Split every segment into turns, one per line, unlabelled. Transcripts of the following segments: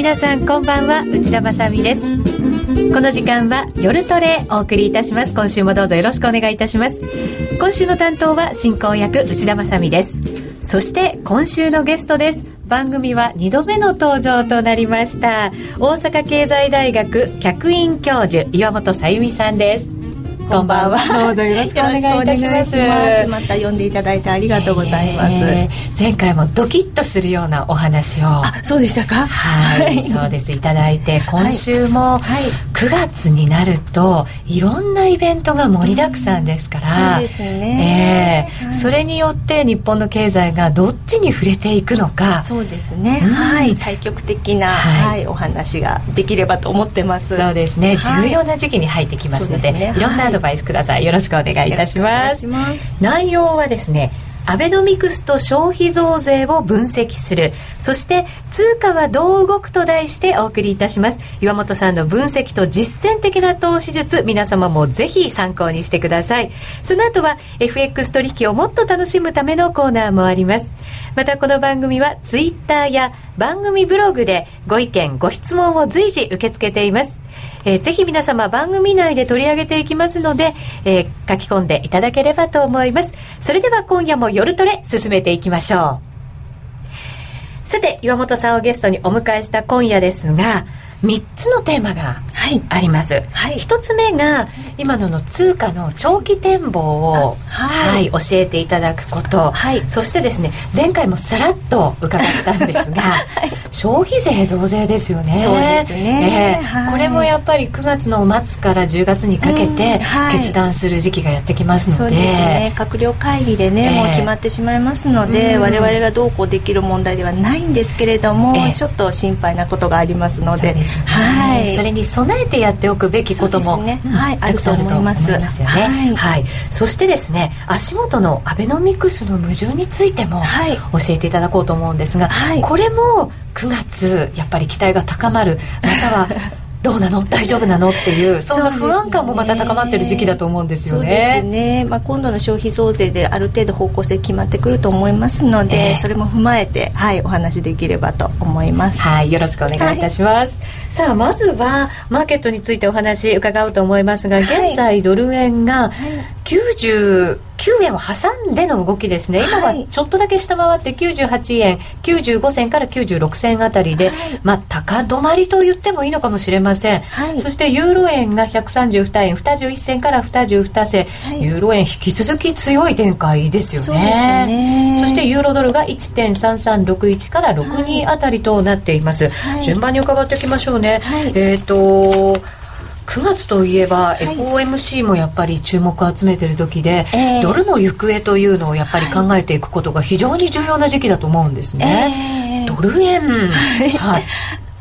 皆さんこんばんは内田まさです。この時間は夜トレお送りいたします。今週もどうぞよろしくお願いいたします。今週の担当は進行役内田まさです。そして今週のゲストです。番組は2度目の登場となりました。大阪経済大学客員教授岩本さゆみさんです。こんばんは。どうぞよろしくお願いいたします。ま
た呼んでいただいてありがとうございます。え
ー、前回もドキッとするようなお話を。あ、
そうでしたか？
はい、そうです。いただいて、今週も9月になるといろんなイベントが盛りだくさんですから。
そうですね。
えー、はい、それによって日本の経済がどっちに触れていくのか。
そうですね。うん、はい、対極的な、はい、お話ができればと思ってます。
そうですね。重要な時期に入ってきますので、ね、いろんなアドバイスくださいよろしくお願いいたします内容はですねアベノミクスと消費増税を分析する。そして、通貨はどう動くと題してお送りいたします。岩本さんの分析と実践的な投資術、皆様もぜひ参考にしてください。その後は、FX 取引をもっと楽しむためのコーナーもあります。また、この番組は、ツイッターや番組ブログでご意見、ご質問を随時受け付けています。えー、ぜひ皆様番組内で取り上げていきますので、えー、書き込んでいただければと思います。それでは今夜も夜トレ進めていきましょう。さて、岩本さんをゲストにお迎えした今夜ですが、3つのテーマがあります、はい。はい、1つ目が今のの通貨の長期展望を、はい、はい、教えていただくこと、はい、そしてですね前回もさらっと伺ったんですが、消費税増税ですよね。
そうですね、
えー、これもやっぱり9月の末から10月にかけて決断する時期がやってきますので,、そうですね。
閣僚会議でね、えー、もう決まってしまいますので、我々がどうこうできる問題ではないんですけれども、えー、ちょっと心配なことがありますので。
すね、はい、それに備えてやっておくべきことも、ね。はい、たくさんあると思います。よね、はい、はい、そしてですね足元のアベノミクスの矛盾についても教えていただこうと思うんですが、これも9月やっぱり期待が高まる。または どうなの？大丈夫なの？っていうそんな不安感もまた高まってる時期だと思うんですよね。そうですね、
まあ、今度の消費増税である程度方向性決まってくると思いますので、えー、それも踏まえて、はい、お話できればと思います。
はい、よろしくお願いいたします。はい、さあまずはマーケットについてお話伺おうと思いますが、現在ドル円が90、9円を挟んでの動きですね、今はちょっとだけ下回って98円95銭から96銭あたりで、はい、まあ、高止まりと言ってもいいのかもしれません、はい、そしてユーロ円が132円21銭から22銭、はい、ユーロ円引き続き強い展開ですよね、ね、そしてユーロドルが1.3361から62あたりとなっています、順番に伺っておきましょうね、えっ、ー、と9月といえば、FOMC もやっぱり注目を集めてる時で、えー、ドルの行方というのをやっぱり考えていくことが非常に重要な時期だと思うんですね。えー、ドル円、はい、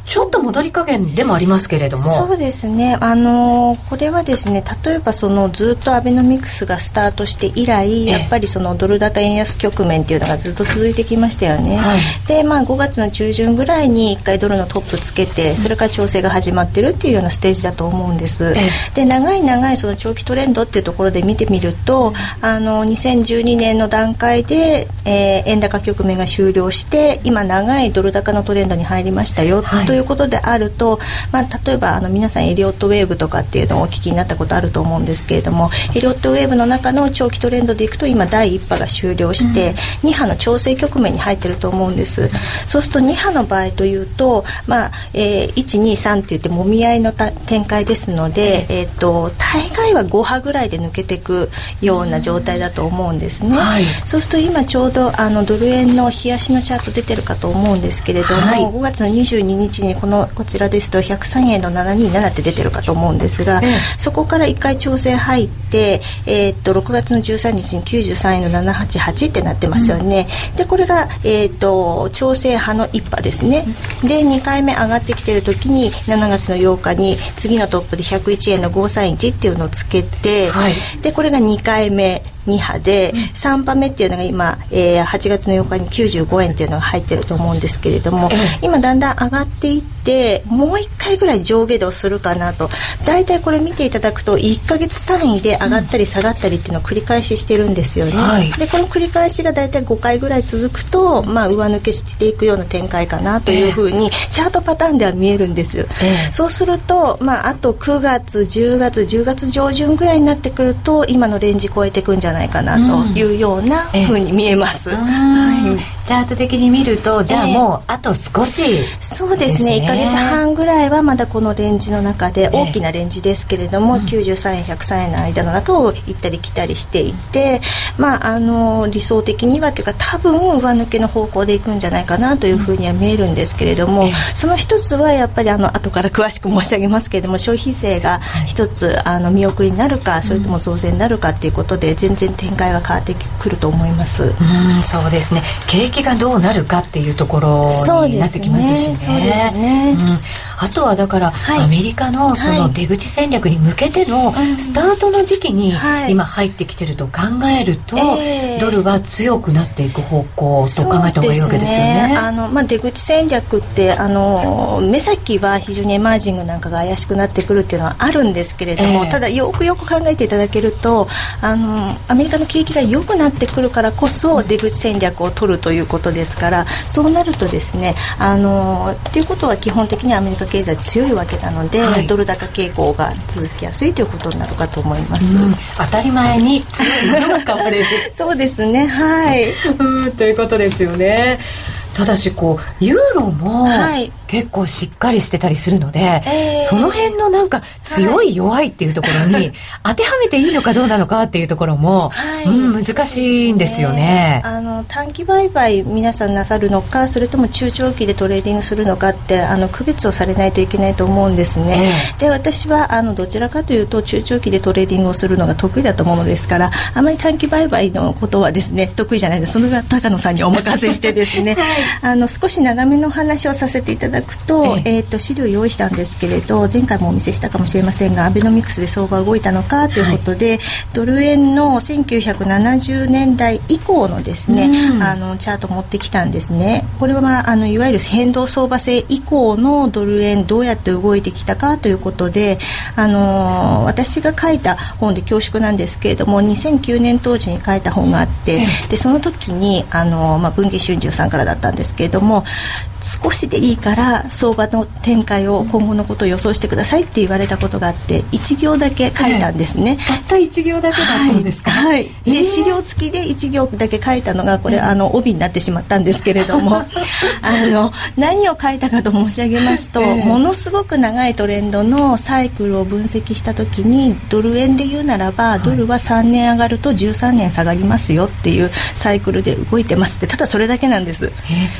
ちょっと戻り加減でもありますけれども。
そうですね。あのこれはですね例えばそのずっとアベノミクスがスタートして以来やっぱりそのドル高円安局面っていうのがずっと続いてきましたよね、はい、でまあ5月の中旬ぐらいに1回ドルのトップつけてそれから調整が始まってるっていうようなステージだと思うんです、で長い長いその長期トレンドっていうところで見てみるとあの2012年の段階で、えー、円高局面が終了して今長いドル高のトレンドに入りましたよ、はい、といういうことであると、まあ、例えばあの皆さんエリオットウェーブとかっていうのをお聞きになったことあると思うんですけれどもエリオットウェーブの中の長期トレンドでいくと今第1波が終了して、うん、2波の調整局面に入ってると思うんです、そうすると2波の場合というと、まあえー、123って言ってもみ合いの展開ですので、えーと、大概は5波ぐらいで抜けていくような状態だと思うんですね、はい、そうすると今ちょうどあのドル円の冷やしのチャート出てるかと思うんですけれども、はい、5月の22日ににこのこちらですと103円の727って出てるかと思うんですが、そこから1回調整入って、えー、っと6月の13日に93円の788ってなってますよね、うん、でこれが、えー、っと調整派の1波ですね、うん、で2回目上がってきてる時に7月の8日に次のトップで101円の531っていうのをつけて、はい、でこれが2回目2波で、3波目っていうのが今、えー、8月の8日に95円っていうのが入ってると思うんですけれども、今だんだん上がっていってもう1回ぐらい上下動するかなと。大体これ見ていただくと1か月単位で上がったり下がったりっていうのを繰り返ししてるんですよね、はい、でこの繰り返しが大体5回ぐらい続くと、まあ、上抜けしていくような展開かなというふうに、チャートパターンでは見えるんですよ、えー、そうすると、まあ、あと9月10月10月上旬ぐらいになってくると今のレンジ超えていくんじゃないかなというようなふうに見えます、うん、
はい、チャート的に見るとじゃあもうあと少し、え
ー、そうですね。1か月半ぐらいはまだこのレンジの中で大きなレンジですけれども、えー、93円103円の間の中を行ったり来たりしていて、まあ、あの理想的にはというか多分上抜けの方向でいくんじゃないかなというふうには見えるんですけれども、その一つはやっぱりあの後から詳しく申し上げますけれども消費税が一つあの見送りになるかそれとも増税になるかということで全然展開が変わってくると思います。
うん。そうですね。景気がどうなるかっていうところになってきますしね。そうですね、うんあとはだから、はい、アメリカのその出口戦略に向けてのスタートの時期に今入ってきてると考えると、ドルは強くなっていく方向と考えた方がいいわけですよね。ね。
あのまあ、出口戦略ってあの目先は非常にエマージングなんかが怪しくなってくるっていうのはあるんですけれども、えー、ただよくよく考えていただけるとあのアメリカの景気が良くなってくるからこそ出口戦略を取るということですからそうなるとですねあのっていうことは基本的にアメリカ経済強いわけなので、はい、ドル高傾向が続きやすいということになるかと思います、うん、
当たり前に強いものが買われる。
そうですね。はい。
うん。ということですよねただしこうユーロも結構しっかりしてたりするので、はいえー、その辺のなんか強い弱いっていうところに 当てはめていいのかどうなのかっていうところも、はい、うん、難しいんですよね、ね、
あの短期売買皆さんなさるのかそれとも中長期でトレーディングするのかってあの区別をされないといけないと思うんですね、えー、で私はあのどちらかというと中長期でトレーディングをするのが得意だと思うのですからあまり短期売買のことはですね得意じゃないです。そのが高野さんにお任せしてですね、はい あの少し長めの話をさせていただくと,、えー、と資料用意したんですけれど前回もお見せしたかもしれませんがアベノミクスで相場動いたのかということで、はい、ドル円の1970年代以降のですね、うん、あのチャート持ってきたんですね。これは、まあ、あのいわゆる変動相場制以降のドル円どうやって動いてきたかということであの私が書いた本で恐縮なんですけれども2009年当時に書いた本があってでその時にあの、まあ、文藝春秋さんからだったんですけれども少しでいいから相場の展開を今後のことを予想してくださいって言われたことがあって1行だけ書いたんですね、
たった1行だけだったんですか？
はい、はい、で資料付きで1行だけ書いたのがこれ、あの帯になってしまったんですけれども あの何を書いたかと申し上げますと、ものすごく長いトレンドのサイクルを分析した時にドル円で言うならばドルは3年上がると13年下がりますよっていうサイクルで動いてますってただそれだけなんです。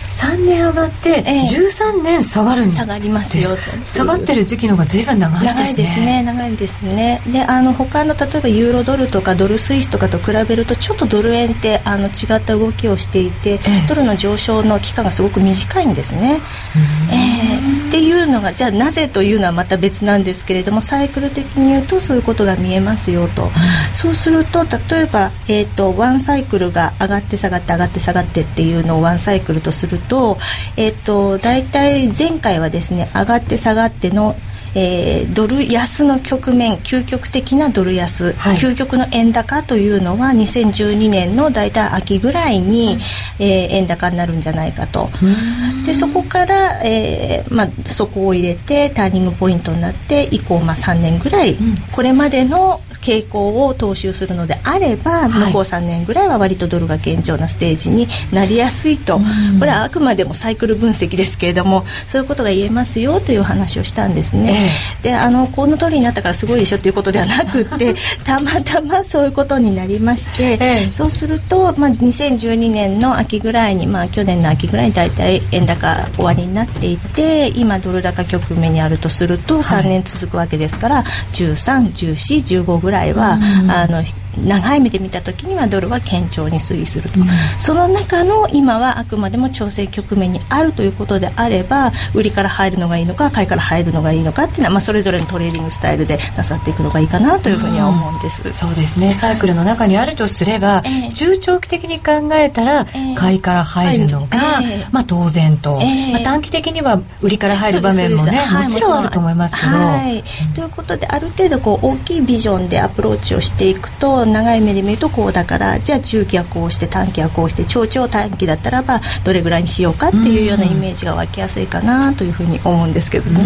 3年上がって13年下がるん
下がりますよ。
下がってる時期の方が随分長いですね。
長いですね。であの他の例えばユーロドルとかドルスイスとかと比べるとちょっとドル円ってあの違った動きをしていて、ドルの上昇の期間がすごく短いんですね、えー、っていうのがじゃあなぜというのはまた別なんですけれどもサイクル的に言うとそういうことが見えますよと、そうすると例えば、えーと、ワンサイクルが上がって下がって上がって下がってっていうのをワンサイクルとすると,、えーと、大体前回はですね上がって下がってのえー、ドル安の局面究極的なドル安、はい、究極の円高というのは2012年の大体秋ぐらいに、うん、えー、円高になるんじゃないかと。でそこから、えーまあ、そこを入れてターニングポイントになって以降、まあ、3年ぐらい、うん、これまでの傾向を踏襲するのであれば、向こう3年ぐらいは割とドルが堅調なステージになりやすいと、これはあくまでもサイクル分析ですけれどもそういうことが言えますよという話をしたんですね。えであのこの通りになったからすごいでしょっていうことではなくて たまたまそういうことになりまして、えそうすると、まあ、2012年の秋ぐらいに、まあ、去年の秋ぐらいに大体円高終わりになっていて今ドル高局面にあるとすると3年続くわけですから、はい、131415ぐらいは、あの長い目で見た時にはドルは堅調に推移すると、うん、その中の今はあくまでも調整局面にあるということであれば売りから入るのがいいのか買いから入るのがいいのかっていうのは、まあ、それぞれのトレーディングスタイルでなさっていくのがいいかなというふうには思うんです、うん、
そうですね。サイクルの中にあるとすれば、えー、中長期的に考えたら、えー、買いから入るのが、えー、まあ、当然と、まあ、短期的には売りから入る場面もね、もちろんあると思いますけど。はい、
ということである程度こう大きいビジョンでアプローチをしていくと長い目で見るとこうだからじゃあ中期はこうして短期はこうして長長短期だったらばどれぐらいにしようかっていうようなイメージが湧きやすいかなというふうに思うんですけどね。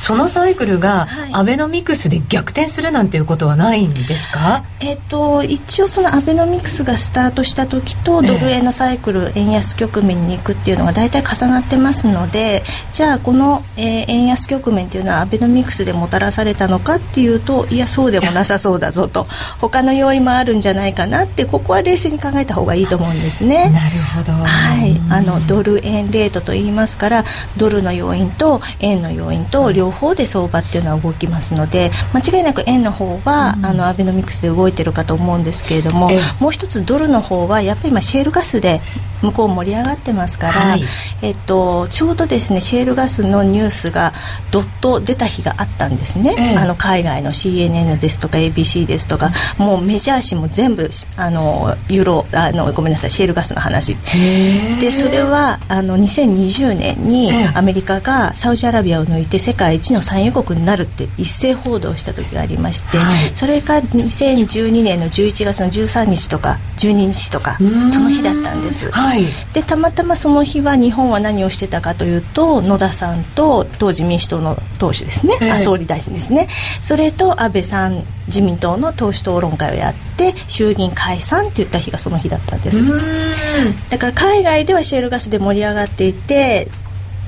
そのサイクルがアベノミクスで逆転するなんていうことはないんですか、
えっと、一応そのアベノミクスがスタートした時とドル円のサイクル、円安局面に行くっていうのが大体重なってますのでじゃあこの、えー、円安局面っていうのはアベノミクスでもたらされたのかっていうといやそうでもなさそうだぞと。他の要因もあるんじゃないかなってここは冷静に考えた方がいいと思うんですね。
なるほど、
はい、あのドル円レートと言いますからドルの要因と円の要因と両方で相場っていうのは動きますので間違いなく円の方は、うん、あのアベノミクスで動いてるかと思うんですけれどももう一つドルの方はやっぱり今シェールガスで向こう盛り上がってますから、はい、えっと、ちょうどですねシェールガスのニュースがどっと出た日があったんですね、ええ、あの海外の CNN ですとか ABC ですとか、うん、もうメジャー紙も全部あのユーロあのごめんなさいシェールガスの話。でそれはあの2020年にアメリカがサウジアラビアを抜いて世界一の産油国になるって一斉報道した時がありまして、はい、それが2012年の11月の13日とか12日とかその日だったんです。はい、でたまたまその日は日本は何をしてたかというと野田さんと当時民主党の党首ですね、えー、総理大臣ですね。それと安倍さん自民党の党首討論会をやって衆議院解散って言った日がその日だったんです。だから海外ではシェールガスで盛り上がっていて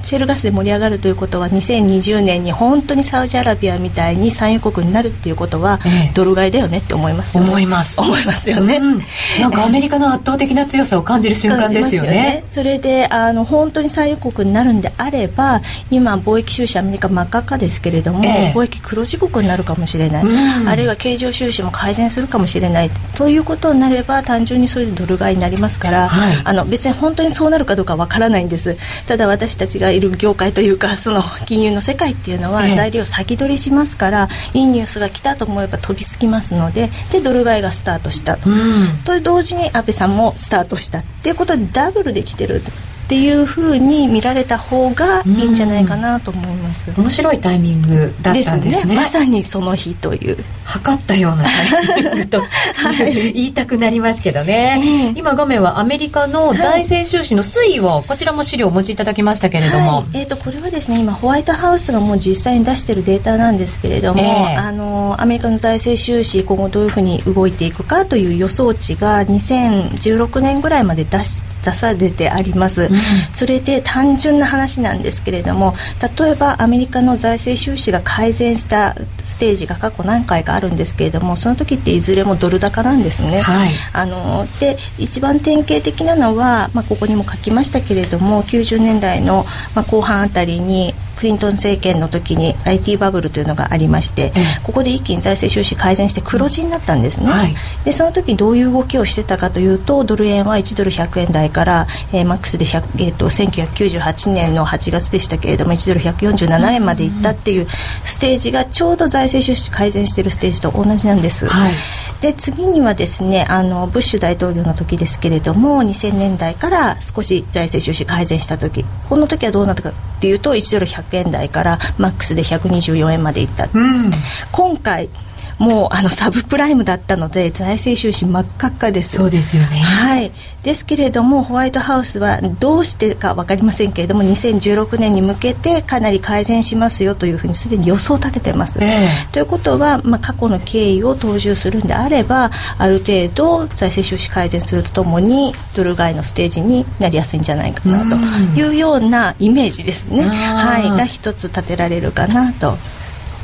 シェールガスで盛り上がるということは2020年に本当にサウジアラビアみたいに産油国になるっていうことは、ええ、ドル買いだよねって思いますよね。
思います。
思いますよね、うん、
なんかアメリカの圧倒的な強さを感じる瞬間ですよね。ね、
それであの本当に産油国になるんであれば今貿易収支アメリカ真っ赤っかですけれども、え、貿易黒字国になるかもしれない、うん、あるいは経常収支も改善するかもしれない。ということになれば単純にそれでドル買いになりますから、はい、あの別に本当にそうなるかどうかわからないんです。ただ私たちがいる業界というかその金融の世界っていうのは材料先取りしますから、いいニュースが来たと思えば飛びつきますのででドル買いがスタートしたと、うん、と同時に安倍さんもスタートした。っていうことでダブルできてるっていうふうに見られた方がいいんじゃないかなと思います、
面白いタイミングだったんですね、ね、
まさにその日という。
測ったようなタイミングと、はい、言いたくなりますけどね、今画面はアメリカの財政収支の推移を、こちらも資料をお持ちいただきましたけれども、はい、
えーと、これはですね今ホワイトハウスがもう実際に出しているデータなんですけれども、えー、あのアメリカの財政収支今後どういうふうに動いていくかという予想値が2016年ぐらいまで出し出されてあります、うん、それで単純な話なんですけれども例えばアメリカの財政収支が改善したステージが過去何回かあるんですけれどもその時っていずれもドル高なんですね、はい、あので一番典型的なのは、まあ、ここにも書きましたけれども90年代の、まあ、後半あたりにクリントン政権の時に IT バブルというのがありまして、ここで一気に財政収支改善して黒字になったんですね、はい、でその時どういう動きをしてたかというとドル円は1ドル100円台から、えー、マックスで、えーと、1998年の8月でしたけれども1ドル147円までいったっていうステージがちょうど財政収支改善しているステージと同じなんです、はい、で次にはですねあのブッシュ大統領の時ですけれども2000年代から少し財政収支改善した時この時はどうなったかっていうと1ドル100円台からマックスで124円までいった、うん、今回もうあのサブプライムだったので財政収支真っ赤っかです。
そうですよね。
はい。ですけれどもホワイトハウスはどうしてか分かりませんけれども2016年に向けてかなり改善しますよというふうにすでに予想を立ててます、えー、ということは、まあ、過去の経緯を踏襲するんであればある程度財政収支改善するとともにドル買いのステージになりやすいんじゃないかなというようなイメージですね、はい、が一つ立てられるかなと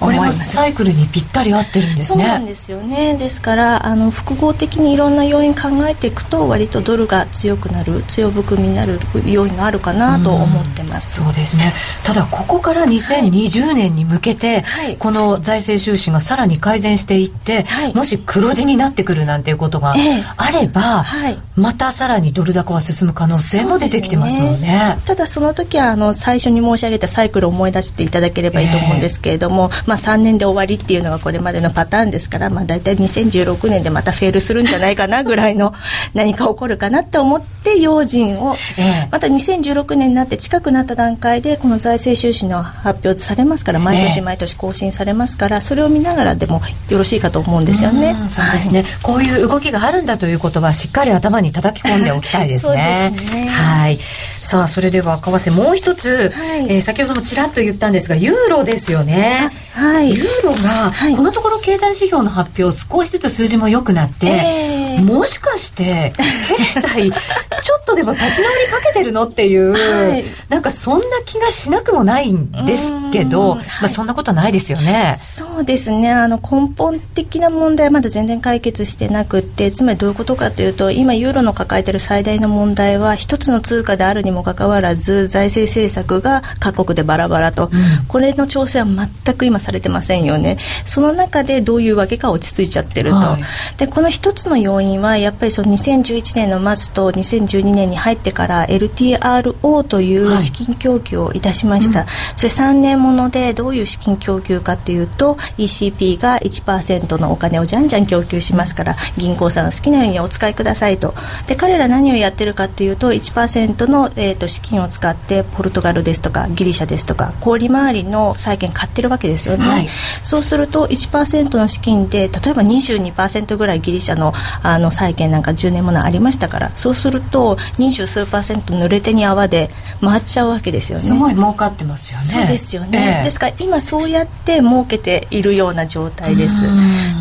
これはサイクルにぴったり合ってるんですね。
そうなんですよね。ですからあの複合的にいろんな要因考えていくと割とドルが強くなる強含みになる要因があるかなと思ってます、
そうですね。ただここから2020年に向けて、はい、この財政収支がさらに改善していって、はい、もし黒字になってくるなんていうことがあれば、えーはい、またさらにドル高は進む可能性も出てきてますもんね、ね、
ただその時はあの最初に申し上げたサイクルを思い出していただければいいと思うんですけれども、えー、まあ、3年で終わりっていうのがこれまでのパターンですから、まあ、大体2016年でまたフェールするんじゃないかなぐらいの 何か起こるかなって思って用心を、えー、また2016年になって近くなった段階でこの財政収支の発表されますから毎年毎年更新されますから、それを見ながらでもよろしいかと思うんですよね。
そうですね、はい、こういう動きがあるんだということはしっかり頭に叩き込んでおきたいですね。すね。はい。さあそれでは為替もう一つ、はい、えー、先ほどもちらっと言ったんですがユーロですよね。はい、ユーロが、このところ経済指標の発表少しずつ数字も良くなって、えー、もしかして経済ちょっとでも立ち直りかけてるのっていう、はい、なんかそんな気がしなくもないんですけど、まあ、そんなことないですよね。
そうですね。あの根本的な問題はまだ全然解決してなくてつまりどういうことかというと今ユーロの抱えている最大の問題は一つの通貨であるにもかかわらず財政政策が各国でバラバラと、うん、これの調整は全く今されてませんよね。その中でどういうわけか落ち着いちゃってると、はい、でこの一つの要因はやっぱりその2011年の末と2012年に入ってから LTRO という資金供給をいたしました、はいうん、それ3年ものでどういう資金供給かというと ECP が1%のお金をじゃんじゃん供給しますから銀行さんの好きなようにお使いくださいと。で彼ら何をやってるかというと1%の、えーと、資金を使ってポルトガルですとかギリシャですとか小売回りの債券買ってるわけですよね、はい、そうすると1%の資金で例えば22%ぐらいギリシャのあの債券なんか10年ものありましたからそうすると20数パーセント濡れ手に泡で回っちゃうわけですよね。
すごい儲かってますよね。
そうですよね、えー、ですから今そうやって儲けているような状態です。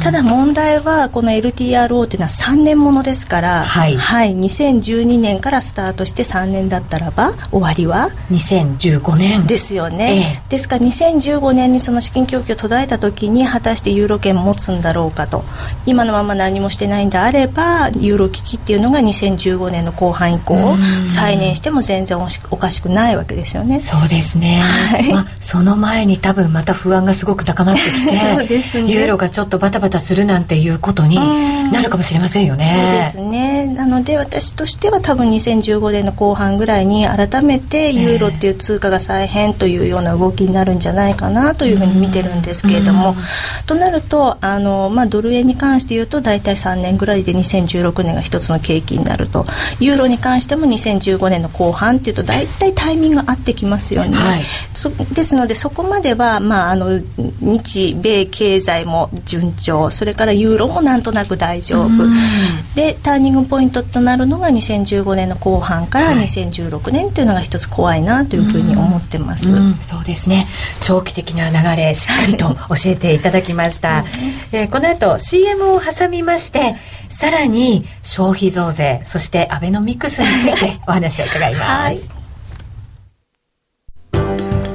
ただ問題はこの LTRO っていうのは3年ものですからはい、はい、2012年からスタートして3年だったらば終わりは
？2015年。
ですよね、えー、ですから2015年にその資金供給を途絶えた時に果たしてユーロ圏持つんだろうかと。今のまま何もしてないんであればユーロ危機っていうのが2015年の後半以降再燃しても全然おかしくないわけですよね。
そうですね、はい、まあ、その前に多分また不安がすごく高まってきて、ね、ユーロがちょっとバタバタするなんていうことになるかもしれませんよね。
そうですね。なので私としては多分2015年の後半ぐらいに改めてユーロっていう通貨が再編というような動きになるんじゃないかなというふうに見てるんですけれども、となるとあの、まあ、ドル円に関して言うと大体3年ぐらいで2016年が一つの景気になるとユーロに関しても2015年の後半っていうと大体タイミング合ってきますよね、はい、そですのでそこまでは、まあ、あの日米経済も順調それからユーロもなんとなく大丈夫。でターニングポイントとなるのが2015年の後半から2016年っていうのが一つ怖いなというふうに思ってます、
そうですね。長期的な流れしっかりと教えていただきました、えー、この後 CM を挟みましてさらに消費増税そしてアベノミクスについて お話を伺います、はい。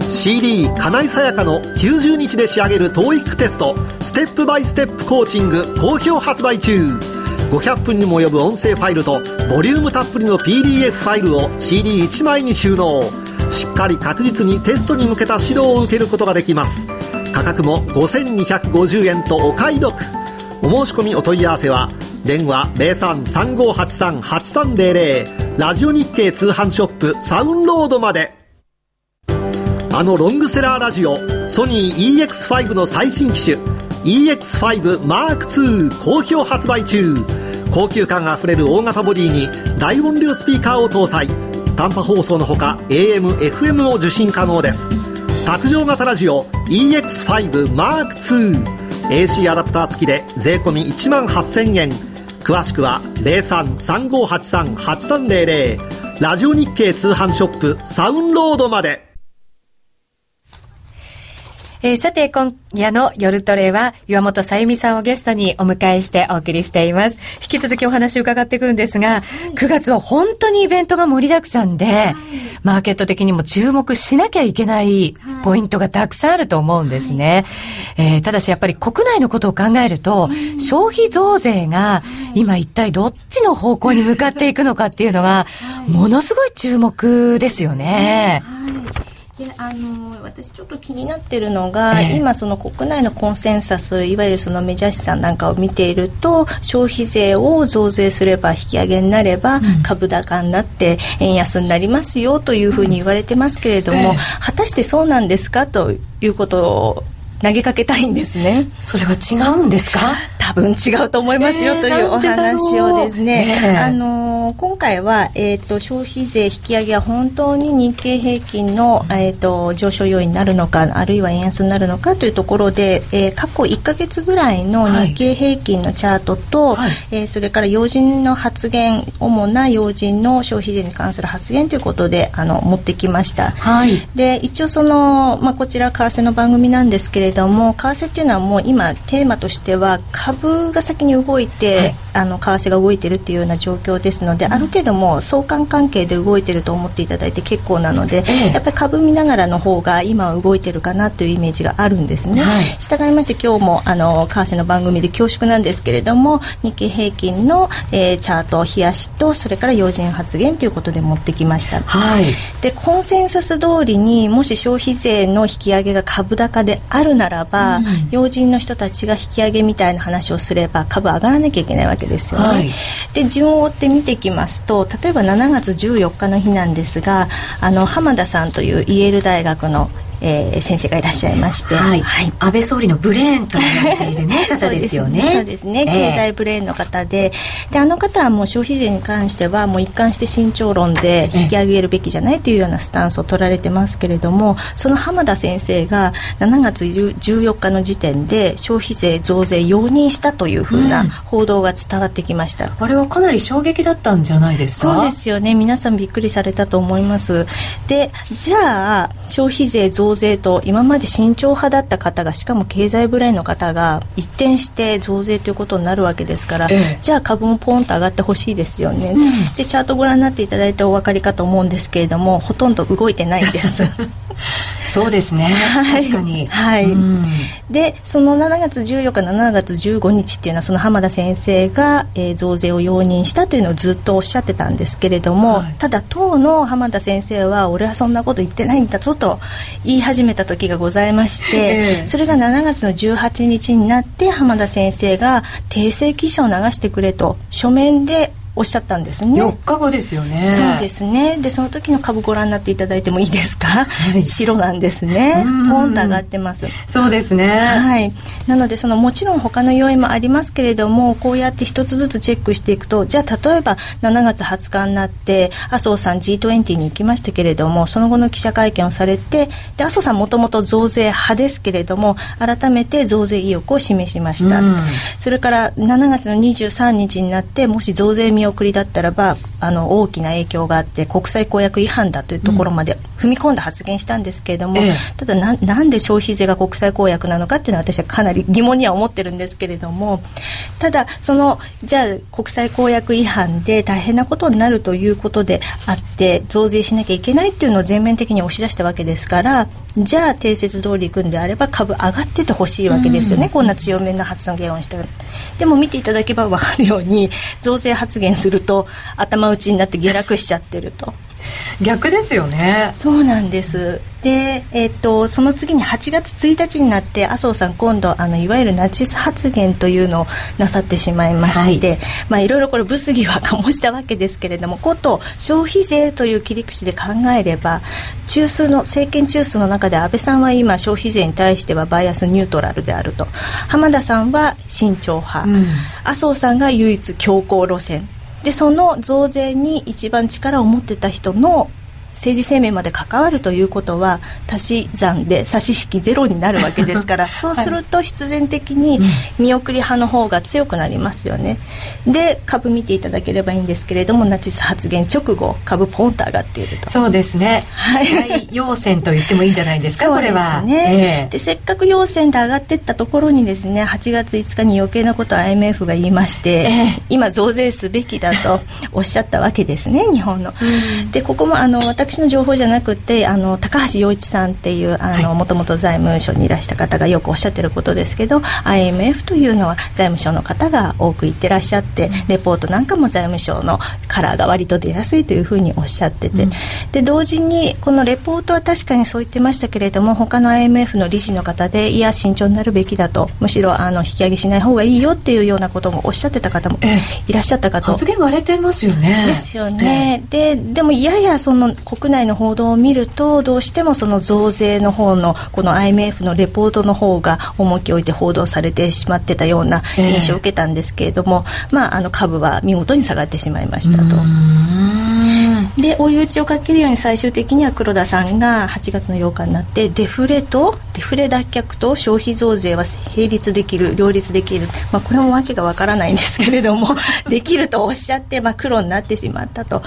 CD 金井さやかの90日で仕上げる TOEIC テスト。ステップバイステップコーチング好評発売中。500分にも及ぶ音声ファイルとボリュームたっぷりの PDF ファイルを CD1 枚に収納。しっかり確実にテストに向けた指導を受けることができます。価格も5250円とお買い得。お申し込みお問い合わせは電話0335838300ラジオ日経通販ショップサウンロードまで。あのロングセラーラジオソニー EX5 の最新機種 EX5M2 好評発売中。高級感あふれる大型ボディに大音量スピーカーを搭載。短波放送のほか AM、FM も受信可能です。卓上型ラジオ EX5M2 AC アダプター付きで税込1万8000円。詳しくは0335838300ラジオ日経通販ショップサウンロードまで。
えー、さて、今夜の夜トレは、岩本さゆみさんをゲストにお迎えしてお送りしています。引き続きお話を伺っていくんですが、はい、9月は本当にイベントが盛りだくさんで、はい、マーケット的にも注目しなきゃいけないポイントがたくさんあると思うんですね。はい、えー、ただしやっぱり国内のことを考えると、消費増税が今一体どっちの方向に向かっていくのかっていうのが、ものすごい注目ですよね。
であの私ちょっと気になってるのが、えー、今その国内のコンセンサスいわゆるそのメジャー資産なんかを見ていると消費税を増税すれば引き上げになれば、株高になって円安になりますよというふうに言われてますけれども、えー、果たしてそうなんですかということを投げかけたいんですね。
それは違うんですか？
多分違うと思いますよ、えー、というお話をですね、え。ー、あの今回は、えーと、消費税引き上げは本当に日経平均の、えーと、上昇要因になるのかあるいは円安になるのかというところで、えー、過去1か月ぐらいの日経平均のチャートと、はい、えー、それから要人の発言主な要人の消費税に関する発言ということであの持ってきました、はい、で一応その、まあ、こちら為替の番組なんですけれども為替っていうのはもう今テーマとしては株株が先に動いて、はい、あの為替が動いてるっていうような状況ですので、うん、ある程度も相関関係で動いてると思っていただいて結構なので、ええ、やっぱり株見ながらの方が今は動いてるかなというイメージがあるんですね。はい、従いまして今日もあの為替の番組で恐縮なんですけれども日経平均の、えー、チャート冷やしとそれから要人発言ということで持ってきました。はい、でコンセンサス通りにもし消費税の引き上げが株高であるならば、うん、要人の人たちが引き上げみたいな話をすれば株上がらなきゃいけないわけですよね。はい、で順を追って見てきますと例えば7月14日の日なんですがあの浜田さんというイェール大学のえー、先生がいらっしゃいまして、はい、
はい、安倍総理のブレーンと言われている、ね、方ですよね。
そうですね、経済ブレーンの方で。であの方はもう消費税に関してはもう一貫して慎重論で引き上げるべきじゃないというようなスタンスを取られてますけれどもその浜田先生が7月14日の時点で消費税増税容認したというふうな報道が伝わってきました、うん、
あれはかなり衝撃だったんじゃないです
か？そうですよね。皆さんびっくりされたと思います。でじゃあ消費税増増税と今まで慎重派だった方がしかも経済ブレーンの方が一転して増税ということになるわけですから、ええ、じゃあ株もポンと上がってほしいですよね、うん、でチャートご覧になっていただいてお分かりかと思うんですけれども ほとんど動いてないんです。
そうですね、はい、確かに。
はい、うん、でその7月14日7月15日っていうのはその浜田先生が、えー、増税を容認したというのをずっとおっしゃってたんですけれども、はい、ただ当の浜田先生は俺はそんなこと言ってないんだぞと言い始めた時がございまして、えー、それが7月の18日になって浜田先生が訂正記事を流してくれと書面でおっしゃったんですね。
4日後ですよね。
そうですね。でその時の株ご覧になっていただいてもいいですか、はい、白なんですね。ポンと上がってます。
そうですね。
はい。なのでそのもちろん他の要因もありますけれどもこうやって一つずつチェックしていくとじゃあ例えば7月20日になって麻生さん G20 に行きましたけれどもその後の記者会見をされてで麻生さんもともと増税派ですけれども改めて増税意欲を示しました、それから7月の23日になってもし増税見送りだったらばあの大きな影響があって国際公約違反だというところまで踏み込んだ発言したんですけれども、うん、ただななんで消費税が国際公約なのかっていうのは私はかなり疑問には思ってるんですけれどもただそのじゃあ国際公約違反で大変なことになるということであって増税しなきゃいけないっていうのを全面的に押し出したわけですからじゃあ定説通りいくんであれば株上がっててほしいわけですよね、うん、こんな強めな発言をしたでも見ていただけば分かるように増税発言すると頭打ちになって下落しちゃってると。
逆ですよね。
そうなんです。で、えー、っとその次に8月1日になって麻生さん今度あのいわゆるナチス発言というのをなさってしまいまして、はい。まあ、いろいろこれ物議は醸したわけですけれどもこと消費税という切り口で考えれば中枢の政権中枢の中で安倍さんは今消費税に対してはバイアスニュートラルであると。浜田さんは慎重派、うん、麻生さんが唯一強硬路線でその増税に一番力を持ってた人の政治生命まで関わるということは足し算で差し引きゼロになるわけですから そうすると必然的に見送り派の方が強くなりますよね、で株見ていただければいいんですけれどもナチス発言直後株ポンと上がっていると。
そうですね。はい。陽線と言ってもいいんじゃないですかこれは。
ね、え。ー、でせっかく陽線で上がっていったところにですね8月5日に余計なことを IMF が言いまして、えー、今増税すべきだとおっしゃったわけですね日本の、でここもあの私の情報じゃなくてあの高橋洋一さんっていうもともと財務省にいらした方がよくおっしゃってることですけど IMF というのは財務省の方が多く言ってらっしゃってレポートなんかも財務省のカラーが割と出やすいというふうにおっしゃってて、うん、で同時にこのレポートは確かにそう言ってましたけれども他の IMF の理事の方でいや慎重になるべきだと。むしろあの引き上げしない方がいいよっていうようなこともおっしゃってた方もいらっしゃったかと、
発言割れてますよね。
ですよね、ででもややその国内の報道を見るとどうしてもその増税の方のこの IMF のレポートの方が重きを置いて報道されてしまってたような印象を受けたんですけれども、えー、まあ、あの株は見事に下がってしまいましたと。で追い打ちをかけるように最終的には黒田さんが8月の8日になってデフレとデフレ脱却と消費増税は並立できる両立できる、まあ、これも訳がわからないんですけれども できるとおっしゃって、まあ、黒になってしまったと。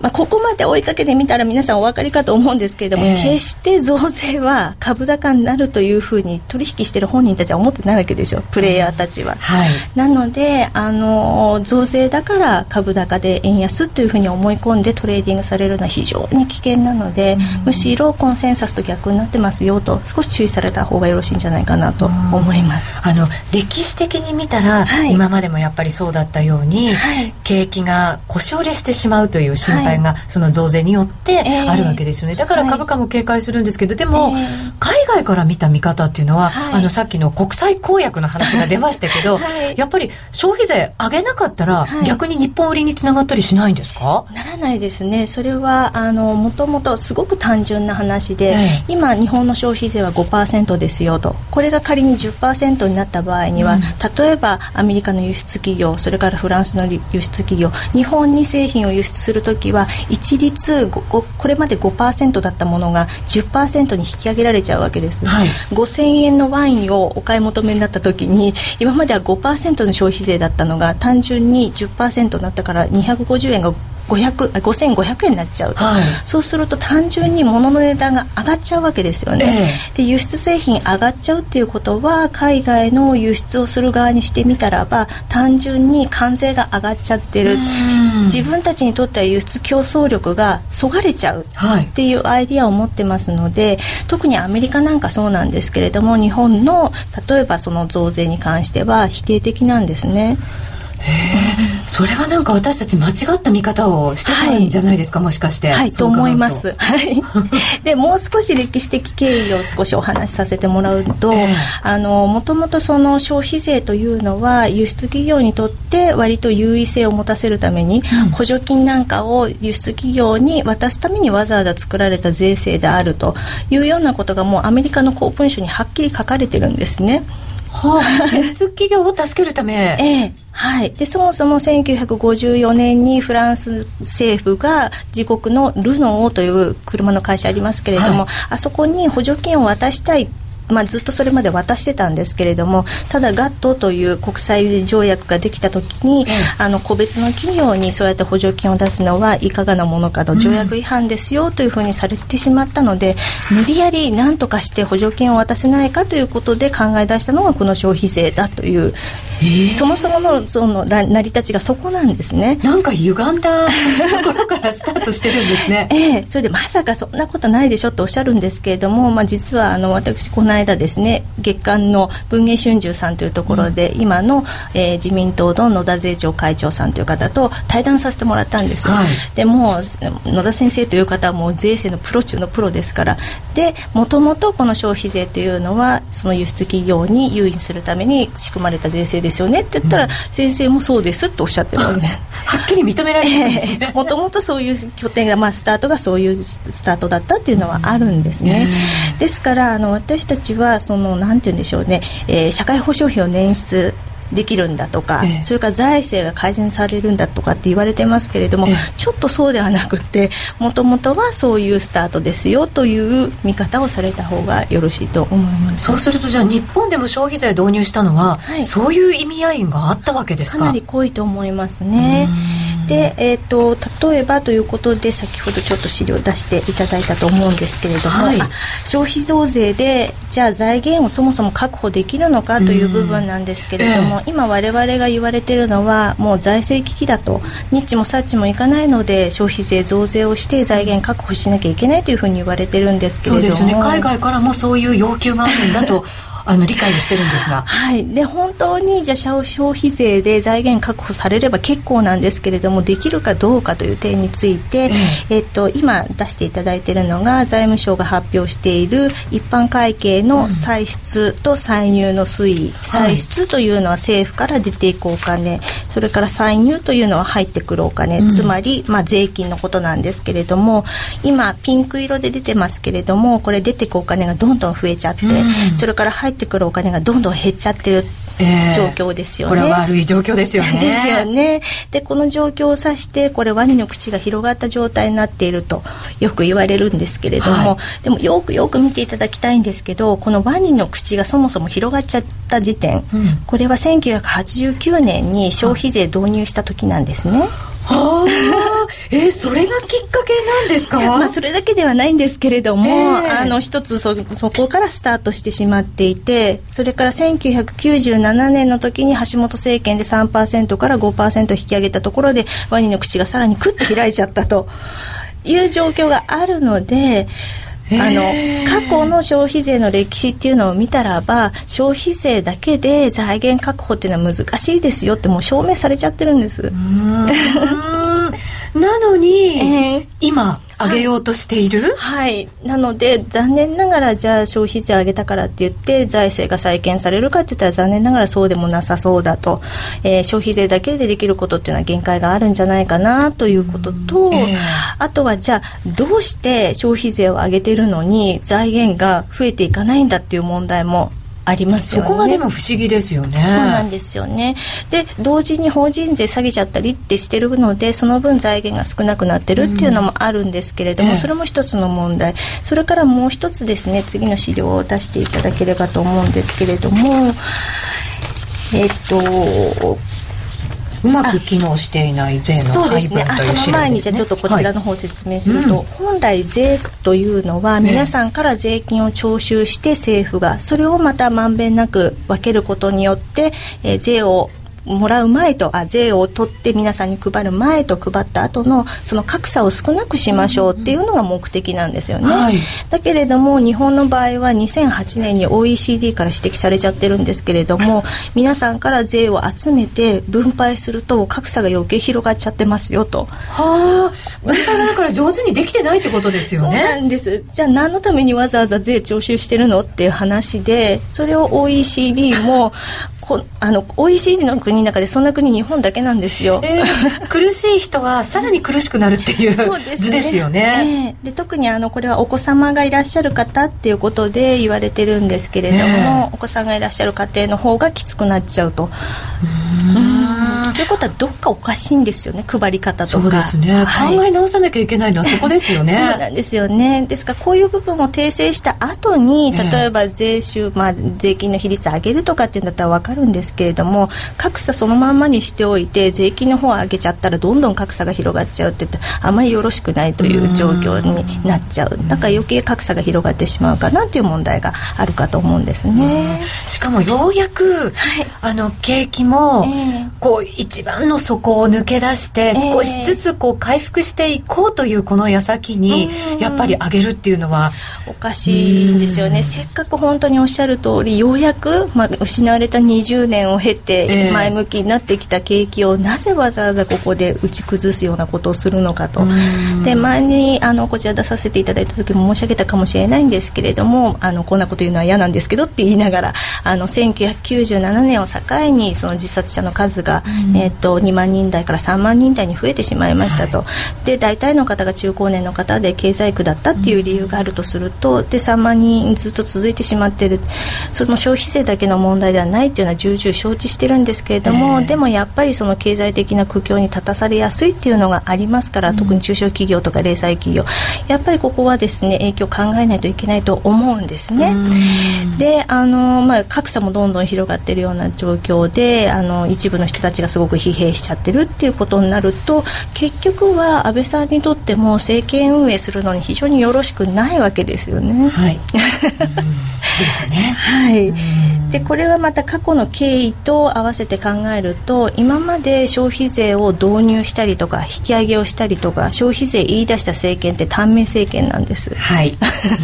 まあ、ここまで追いかけてみたら皆さんお分かりかと思うんですけれども、えー、決して増税は株高になるというふうに取引している本人たちは思ってないわけでしょプレイヤーたちは。はい、なのであの増税だから株高で円安というふうに思い込んでトレーディングされるのは非常に危険なので、うん、むしろコンセンサスと逆になってますよと少し注意された方がよろしいんじゃないかなと思います。
あの歴史的に見たら、はい、今までもやっぱりそうだったように、はい、景気が腰折れしてしまうという心配配がその増税によってあるわけですよね、だから株価も警戒するんですけど、でも、海外から見た見方っていうのは、あのさっきの国際公約の話が出ましたけど、やっぱり消費税上げなかったら、逆に日本売りにつながったりしないんですか？
ならないですね。それはあのもともとすごく単純な話で、今日本の消費税は5%ですよと。これが仮に10%になった場合には、うん、例えばアメリカの輸出企業それからフランスの輸出企業日本に製品を輸出する時はは一律これまで5%だったものが10%に引き上げられちゃうわけです、はい、5000円のワインをお買い求めになった時に今までは5%の消費税だったのが単純に10%になったから250円が5500円になっちゃうと、はい、そうすると単純に物の値段が上がっちゃうわけですよね、えー、で輸出製品上がっちゃうっていうことは海外の輸出をする側にしてみたらば単純に関税が上がっちゃってる。自分たちにとっては輸出競争力がそがれちゃう。っていうアイディアを持ってますので、はい、特にアメリカなんかそうなんですけれども日本の例えばその増税に関しては否定的なんですね。
それはなんか私たち間違った見方をしてたんじゃないですか、はい、もしかして。
はいと。思います。はい。でもう少し歴史的経緯を少しお話しさせてもらうと、えー、あのもともとその消費税というのは輸出企業にとって割と優位性を持たせるために、うん、補助金なんかを輸出企業に渡すためにわざわざ作られた税制であるというようなことがもうアメリカの公文書にはっきり書かれてるんですね。
はあ、輸出企業を助けるため、
ええはい、でそもそも1954年にフランス政府が自国のルノーという車の会社ありますけれども、はい、あそこに補助金を渡したいまあ、ずっとそれまで渡してたんですけれどもただ GATT という国際条約ができた時に、うん、あの個別の企業にそうやって補助金を出すのはいかがなものかと条約違反ですよというふうにされてしまったので、うん、無理やり何とかして補助金を渡せないかということで考え出したのがこの消費税だという、えー、そもそものその成り立ちがそこなんですね。
なんか歪んだところからスタートしてるんですね。
ええー、それでまさかそんなことないでしょとおっしゃるんですけれども、まあ、実はあの私この間ですね月間の文藝春秋さんというところで、うん、今の、えー、自民党の野田税調会長さんという方と対談させてもらったんです、はい、でも野田先生という方はもう税制のプロ中のプロですから。でもともとこの消費税というのはその輸出企業に優位にするために仕組まれた税制ですよねって言ったら、うん、先生もそうですとおっしゃってるわけで
はっきり認められるんです
ね。もともとそういう拠点が、まあ、スタートがそういうスタートだったっていうのはあるんですね、ですからあの私たちはそのなんて言うんでしょうね、えー、社会保障費を捻出できるんだとか、ええ、それから財政が改善されるんだとかって言われてますけれども、え、ちょっとそうではなくてもともとはそういうスタートですよという見方をされた方がよろしいと思います。
そうするとじゃあ日本でも消費税導入したのは、はい、そういう意味合いがあったわけですか？
かなり濃いと思いますね。で、えーと、例えばということで先ほどちょっと資料出していただいたと思うんですけれども、はい、消費増税でじゃあ財源をそもそも確保できるのかという部分なんですけれども、えー、今我々が言われているのはもう財政危機だとニッチもサッチもいかないので消費税増税をして財源確保しなきゃいけないというふうに言われてるんですけれども。そうですね。
海外からもそういう要求があるんだとあの理解をしてるんですが、
はい、で本当にじゃ消費税で財源確保されれば結構なんですけれどもできるかどうかという点について、ええ。っと、今出していただいているのが財務省が発表している一般会計の歳出と歳入の推移、うん、歳出というのは政府から出ていくお金、それから歳入というのは入ってくるお金、うん、つまり、まあ、税金のことなんですけれども今ピンク色で出てますけれどもこれ出ていくお金がどんどん増えちゃって、うん、それから入ってってくるお金がどんどん減っちゃってる状況ですよね、
えー、これは悪い状況ですよね。
ですよね。でこの状況を指してこれワニの口が広がった状態になっているとよく言われるんですけれども、はい、でもよくよく見ていただきたいんですけどこのワニの口がそもそも広がっちゃった時点、うん、これは1989年に消費税導入した時なんですね、
はあ、えー、それがきっかけなんですか？
まあ、それだけではないんですけれども、えー、あの一つそそこからスタートしてしまっていてそれから1997年の時に橋本政権で3%から5%引き上げたところでワニの口がさらにクッと開いちゃったという状況があるのであの過去の消費税の歴史っていうのを見たらば消費税だけで財源確保っていうのは難しいですよってもう証明されちゃってるんです。
なのに、えー、今上げようとしている、
はい、はい、なので残念ながらじゃあ消費税上げたからって言って財政が再建されるかって言ったら残念ながらそうでもなさそうだと、えー、消費税だけでできることっていうのは限界があるんじゃないかなということと、えー、あとはじゃあどうして消費税を上げてるのに財源が増えていかないんだっていう問題もありますよ
ね。そこがでも不思議ですよね。
そうなんですよね。で同時に法人税下げちゃったりってしてるのでその分財源が少なくなってるっていうのもあるんですけれども、うん、それも一つの問題。それからもう一つですね次の資料を出していただければと思うんですけれどもえっと
うまく機能していない税の配分というですね。その前に
じゃちょっとこちらの方を説明すると、はい。うん、本来税というのは皆さんから税金を徴収して政府がそれをまたまんべんなく分けることによって、えー、税をもらう前とあ税を取って皆さんに配る前と配った後のその格差を少なくしましょうっていうのが目的なんですよね、はい、だけれども日本の場合は2008年に OECD から指摘されちゃってるんですけれども皆さんから税を集めて分配すると格差が余計広がっちゃってますよと。
はあ。分配がだから上手にできてないってことですよね。
そうなんです。じゃあ何のためにわざわざ税徴収してるの？っていう話でそれを OECD もこあの OECD の国の中でそんな国日本だけなんですよ、
えー、苦しい人はさらに苦しくなるっていう そうです、ね、図ですよね、
えー、で特にあのこれはお子様がいらっしゃる方っていうことで言われてるんですけれども、え。ー、お子さんがいらっしゃる家庭の方がきつくなっちゃうとということはどっかおかしいんですよね配り方とか。
そうですね、はい、考え直さなきゃいけないのはそこですよね。
そうなんですよね。ですからこういう部分を訂正した後に例えば税収、まあ、税金の比率上げるとかっていうんだったら分かるるんですけれども格差そのまんまにしておいて税金の方を上げちゃったらどんどん格差が広がっちゃうって言ってあまりよろしくないという状況になっちゃう。だから余計格差が広がってしまうかなという問題があるかと思うんですね。
しかもようやく、はい、あの景気も、えー、こう一番の底を抜け出して少しずつこう回復していこうというこの矢先に、やっぱり上げるっていうのは
おかしいんですよね。せっかく本当におっしゃる通りようやく、まあ、失われた20 20年を経て前向きになってきた景気をなぜわざわざここで打ち崩すようなことをするのかと。で前にあのこちら出させていただいた時も申し上げたかもしれないんですけれどもあのこんなこと言うのは嫌なんですけどって言いながらあの1997年を境にその自殺者の数がえーと、2万人台から3万人台に増えてしまいましたと、はい、で大体の方が中高年の方で経済区だったっていう理由があるとすると、で3万人ずっと続いてしまっている。その消費税だけの問題ではないっていうのは重々承知してるんですけれども、えー、でもやっぱりその経済的な苦境に立たされやすいっていうのがありますから、うん、特に中小企業とか零細企業。やっぱりここはですね影響を考えないといけないと思うんですね。であの、まあ、格差もどんどん広がっているような状況であの一部の人たちがすごく疲弊しちゃってるっていうことになると結局は安倍さんにとっても政権運営するのに非常によろしくないわけですよね。
はい、
ですね。はい。でこれはまた過去の経緯と合わせて考えると今まで消費税を導入したりとか引き上げをしたりとか消費税言い出した政権って短命政権なんです。
はい。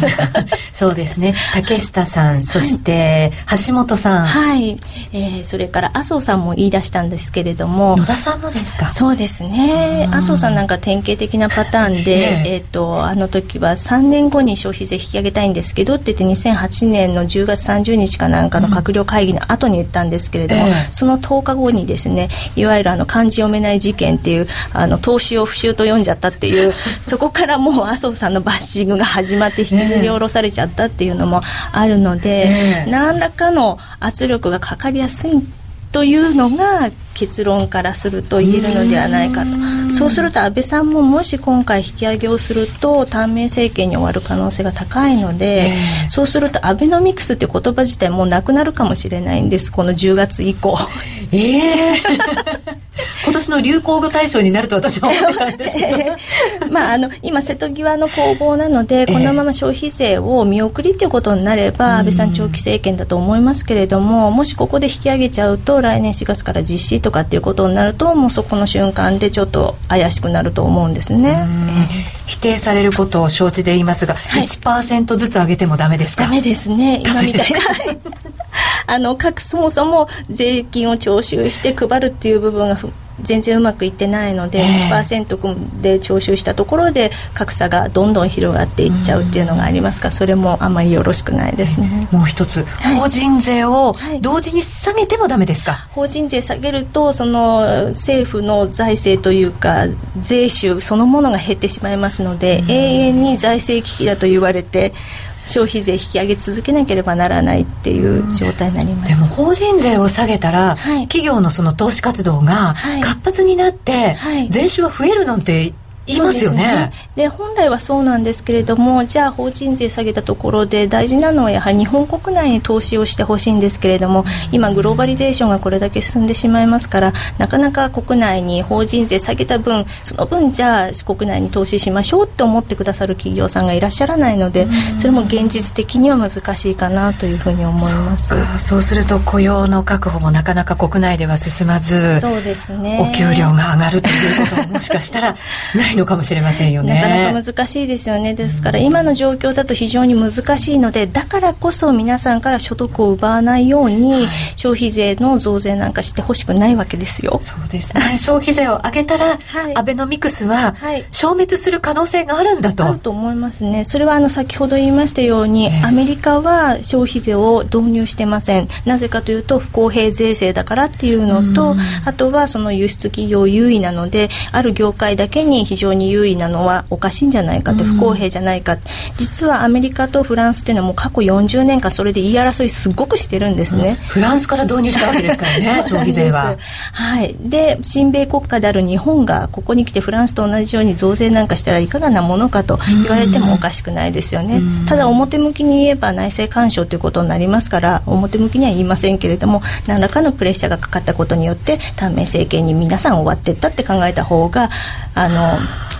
そうですね。竹下さん、そして橋本さん、
はい、えー、それから麻生さんも言い出したんですけれども、
野田さんもですか？
そうですね。麻生さんなんか典型的なパターンで、ね、え。っ、とあの時は3年後に消費税引き上げたいんですけどって言って2008年の10月30日かなんかの閣僚会議の後に言ったんですけれども、うんその10日後にですねいわゆるあの漢字読めない事件っていうあの投資を不習と読んじゃったっていう そこからもう麻生さんのバッシングが始まって引きずり下ろされちゃったっていうのもあるので、何らかの圧力がかかりやすいというのが結論からすると言えるのではないかと。そうすると安倍さんももし今回引き上げをすると短命政権に終わる可能性が高いので、えー、そうするとアベノミクスって言葉自体もうなくなるかもしれないんです。この10月以降。
ええ。ー今年の流行語大賞になると私は思ってたんですけど。
まああの今瀬戸際の攻防なのでこのまま消費税を見送りということになれば、安倍さん長期政権だと思いますけれどももしここで引き上げちゃうと来年4月から実施とかっていうことになるともうそこの瞬間でちょっと怪しくなると思うんですね。
否定されることを承知で言いますが、はい、1%ずつ上げてもダメですか？
ダメですね。今みたいな。あの各そもそも税金を徴収して配るっていう部分が全然うまくいってないので、えー、1%で徴収したところで格差がどんどん広がっていっちゃうっていうのがありますか？らそれもあまりよろしくないですね、
もう一つ、はい、法人税を同時に下げてもダメですか、は
い、法人税下げるとその政府の財政というか税収そのものが減ってしまいますので、永遠に財政危機だと言われて消費税引き上げ続けなければならないっていう状態になります、
でも法人税を下げたら、はい、企業のその投資活動が活発になって、はい、税収は増えるなんていますよね。
で、ね、本来はそうなんですけれどもじゃあ法人税下げたところで大事なのはやはり日本国内に投資をしてほしいんですけれども今グローバリゼーションがこれだけ進んでしまいますからなかなか国内に法人税下げた分その分じゃあ国内に投資しましょうって思ってくださる企業さんがいらっしゃらないのでそれも現実的には難しいかなというふうに思います。
そうすると雇用の確保もなかなか国内では進まず
そうですね。
お給料が上がるということももしかしたらないないのかもしれませんよね。
なかなか難しいですよね。ですから今の状況だと非常に難しいのでだからこそ皆さんから所得を奪わないように、はい、消費税の増税なんかしてほしくないわけですよ。
そうですね。消費税を上げたら、はい、アベノミクスは消滅する可能性があるんだと、
あると思いますね。それはあの先ほど言いましたように、アメリカは消費税を導入してません。なぜかというと不公平税制だからっていうのとあとはその輸出企業優位なのである業界だけに非常常に優位なのはおかしいんじゃないかって不公平じゃないか、実はアメリカとフランスっていうのはもう過去40年間それで言い争いすごくしてるんですね、
フランスから導入したわけですからね 消費税は。
はい。で親米国家である日本がここに来てフランスと同じように増税なんかしたらいかがなものかと言われてもおかしくないですよね、ただ表向きに言えば内政干渉ということになりますから表向きには言いませんけれども何らかのプレッシャーがかかったことによって短命政権に皆さん終わっていったって考えた方があの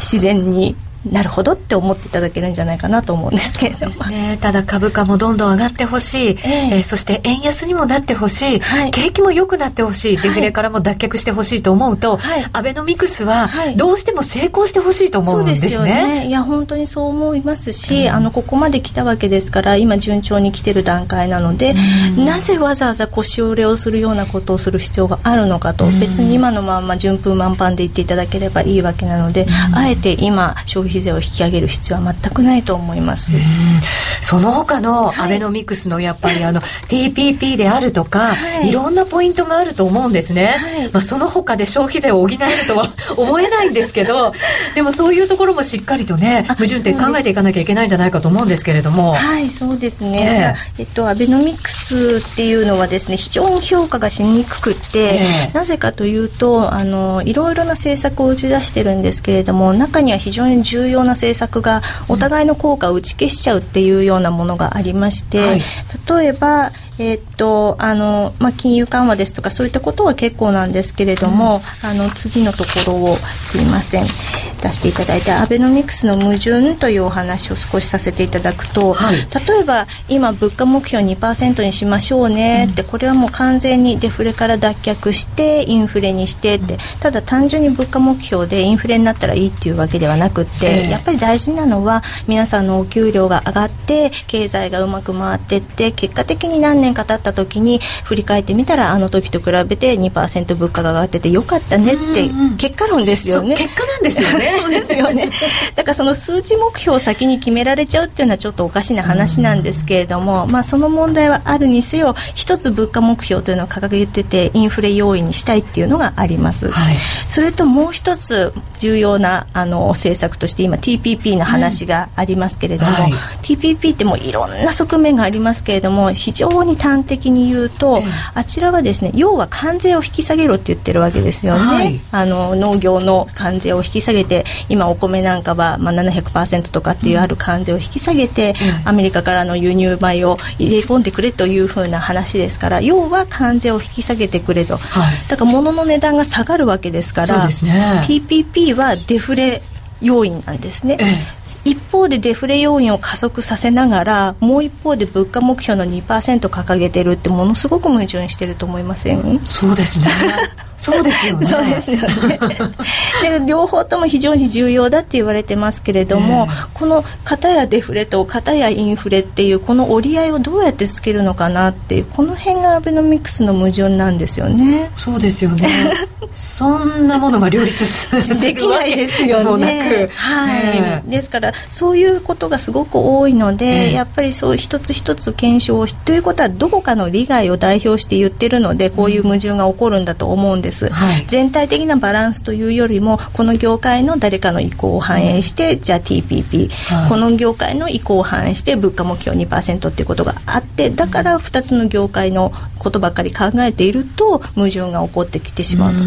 自然に。なるほどって思っていただけるんじゃないかなと思うんですけれども、
ね、ただ株価もどんどん上がってほしい、えー、えー、そして円安にもなってほしい、はい、景気も良くなってほしい。デフレからも脱却してほしいと思うと、はい、アベノミクスはどうしても成功してほしいと思うんですね。そうですよね。
いや本当にそう思いますし、うん、あのここまで来たわけですから今順調に来てる段階なので、うん、なぜわざわざ腰折れをするようなことをする必要があるのかと、うん、別に今のまま順風満帆で言っていただければいいわけなので、あえて今消費費税を引き上げる必要は全くないと思います。
その他のアベノミクスのやっぱりあの TPP であるとか、はい、いろんなポイントがあると思うんですね。はい、まあその他で消費税を補えるとは 思えないんですけど、でもそういうところもしっかりとね矛盾点考えていかなきゃいけないんじゃないかと思うんですけれども。
はいそうですね。えー、じゃあえっとアベノミクスっていうのはですね非常に評価がしにくくて、えー、なぜかというとあのいろいろな政策を打ち出してるんですけれども中には非常に重要な政策がお互いの効果を打ち消しちゃうっていうようなものがありまして、はい、例えばえー、っとあのまあ、金融緩和ですとかそういったことは結構なんですけれども、うん、あの次のところをすいません。出していただいてアベノミクスの矛盾というお話を少しさせていただくと、はい、例えば今物価目標2%にしましょうねって、うん、これはもう完全にデフレから脱却してインフレにしてって、ただ単純に物価目標でインフレになったらいいっていうわけではなくって、えー、やっぱり大事なのは皆さんのお給料が上がって経済がうまく回ってって結果的に何年年か経った時に振り返ってみたらあの時と比べて2%物価が上がっててよかったねって結果論ですよね。
結果なんですよね。
そうですよね。だからその数値目標を先に決められちゃうっていうのはちょっとおかしな話なんですけれども、まあその問題はあるにせよ一つ物価目標というのを掲げててインフレ要因にしたいっていうのがあります。はい、それともう一つ重要なあの政策として今 TPP の話がありますけれども、うんはい、TPP ってもういろんな側面がありますけれども非常に端的に言うと、えあちらはですね要は関税を引き下げろって言ってるわけですよね、はい、あの農業の関税を引き下げて今お米なんかは、まあ、700%とかっていうある関税を引き下げて、うん、アメリカからの輸入米を入れ込んでくれというふうな話ですから要は関税を引き下げてくれと、はい、だから物の値段が下がるわけですから、ね、TPP はデフレ要因なんですね、ええ一方でデフレ要因を加速させながらもう一方で物価目標の2%掲げてるってものすごく矛盾してると思いません？
そうですね そうですよね。
そうですよね。で両方とも非常に重要だって言われてますけれども、えー、この片やデフレと片やインフレっていうこの折り合いをどうやってつけるのかなっていうこの辺がアベノミクスの矛盾なんですよね。
そうですよね。そんなものが両立
できないですよね。はい、えー、ですからそういうことがすごく多いので、えー、やっぱりそう一つ一つ検証しということはどこかの利害を代表して言ってるのでこういう矛盾が起こるんだと思うんです。です、はい、全体的なバランスというよりもこの業界の誰かの意向を反映して、うん、じゃあ TPP、はい、この業界の意向を反映して物価目標2%っていうことがあってだから2つの業界のことばかり考えていると矛盾が起こってきてしまうと、う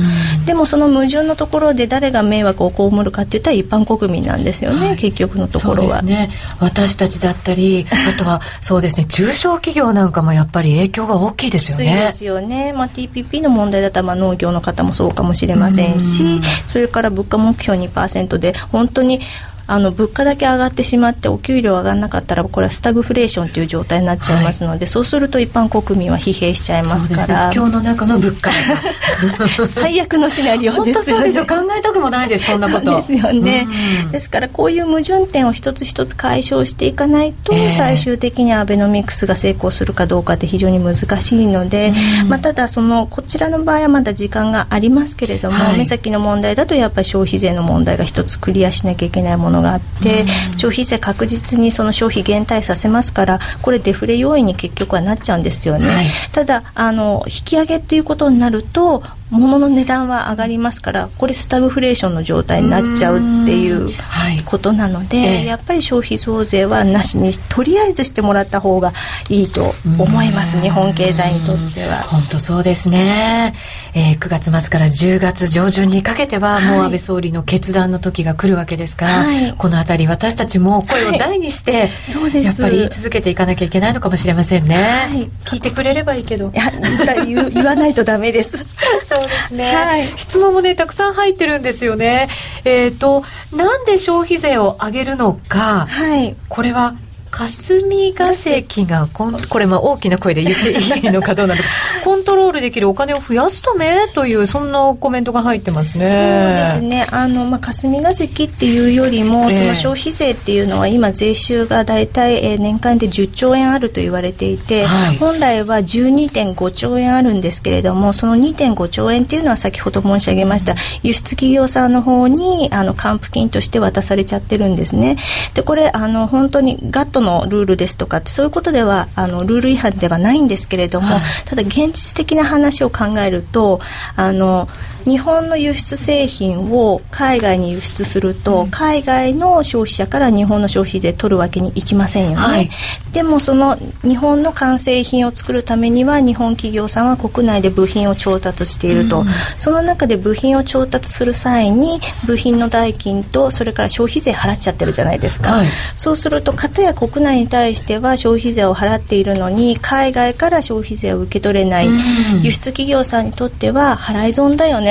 でもその矛盾のところで誰が迷惑を被るかっていったら一般国民なんですよね、はい、結局のところは、
ね、私たちだったりあとは そうですね中小企業なんかもやっぱり影響が大きいですよね。
そうですよね、まあ、TPP の問題だったらまあ農業の方もそうかもしれませんしそれから物価目標2%で本当にあの物価だけ上がってしまってお給料上がらなかったらこれはスタグフレーションという状態になっちゃいますので、はい、そうすると一般国民は疲弊しちゃいますから。
今日の中の物価
最悪のシナリオですよ
ね。考えたくもないですそんなこと。
ですよね、ですからこういう矛盾点を一つ一つ解消していかないと、えー、最終的にアベノミクスが成功するかどうかって非常に難しいので、まあ、ただそのこちらの場合はまだ時間がありますけれども、はい、目先の問題だとやっぱり消費税の問題が一つクリアしなきゃいけないもののがあって、消費税確実にその消費減退させますからこれデフレ要因に結局はなっちゃうんですよね、はい、ただあの引き上げっていうことになると物の値段は上がりますからこれスタグフレーションの状態になっちゃうっていうことなので、はい、やっぱり消費増税はなしにとりあえずしてもらった方がいいと思います日本経済にとっては。
本当そうですね、えー、9月末から10月上旬にかけては、もう安倍総理の決断の時が来るわけですから、はい、この辺り私たちも声を大にして、はい、そうです。やっぱり言い続けていかなきゃいけないのかもしれませんね、はい、聞いてくれればいいけど。いや
言わないとダメです
そうですね、はい、質問もねたくさん入ってるんですよね。えっ、ー、となんで消費税を上げるのか、はい、これは霞が関がこ これまあ大きな声で言っていいのかどうなのか。コントロールできるお金を増やすためというそんなコメントが入ってますね。
そうですね。あの、まあ、霞が関っていうよりも、えー、その消費税っていうのは今税収が大体、えー、年間で10兆円あると言われていて、はい、本来は12.5兆円あるんですけれどもその2.5兆円っていうのは先ほど申し上げました、輸出企業さんの方にあの還付金として渡されちゃってるんですね。でこれあの本当にガットのルールですとかってそういうことではあのルール違反ではないんですけれども、はい、ただ現実的な話を考えるとあの日本の輸出製品を海外に輸出すると、うん、海外の消費者から日本の消費税取るわけにいきませんよね、はい、でもその日本の完成品を作るためには日本企業さんは国内で部品を調達していると、うん、その中で部品を調達する際に部品の代金とそれから消費税払っちゃってるじゃないですか、はい、そうすると片や国内に対しては消費税を払っているのに海外から消費税を受け取れない、うん、輸出企業さんにとっては払い損だよね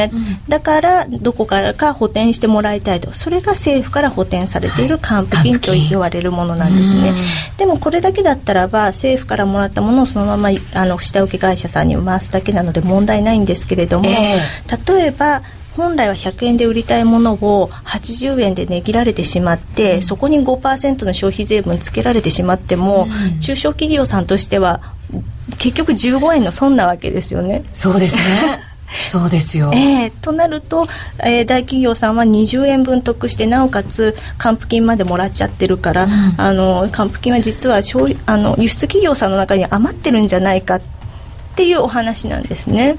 だからどこからか補填してもらいたいと。それが政府から補填されている還付金と言われるものなんですね、でもこれだけだったらば政府からもらったものをそのままあの下請け会社さんに回すだけなので問題ないんですけれども、えー、例えば本来は100円で売りたいものを80円で値切られてしまって、うん、そこに5%の消費税分つけられてしまっても、うん、中小企業さんとしては結局15円の損なわけですよね。
そうですねそうですよ、
えー、となると、えー、大企業さんは20円分得してなおかつ還付金までもらっちゃってるから、うん、あの還付金は実は消あの輸出企業さんの中に余ってるんじゃないかっていうお話なんですね。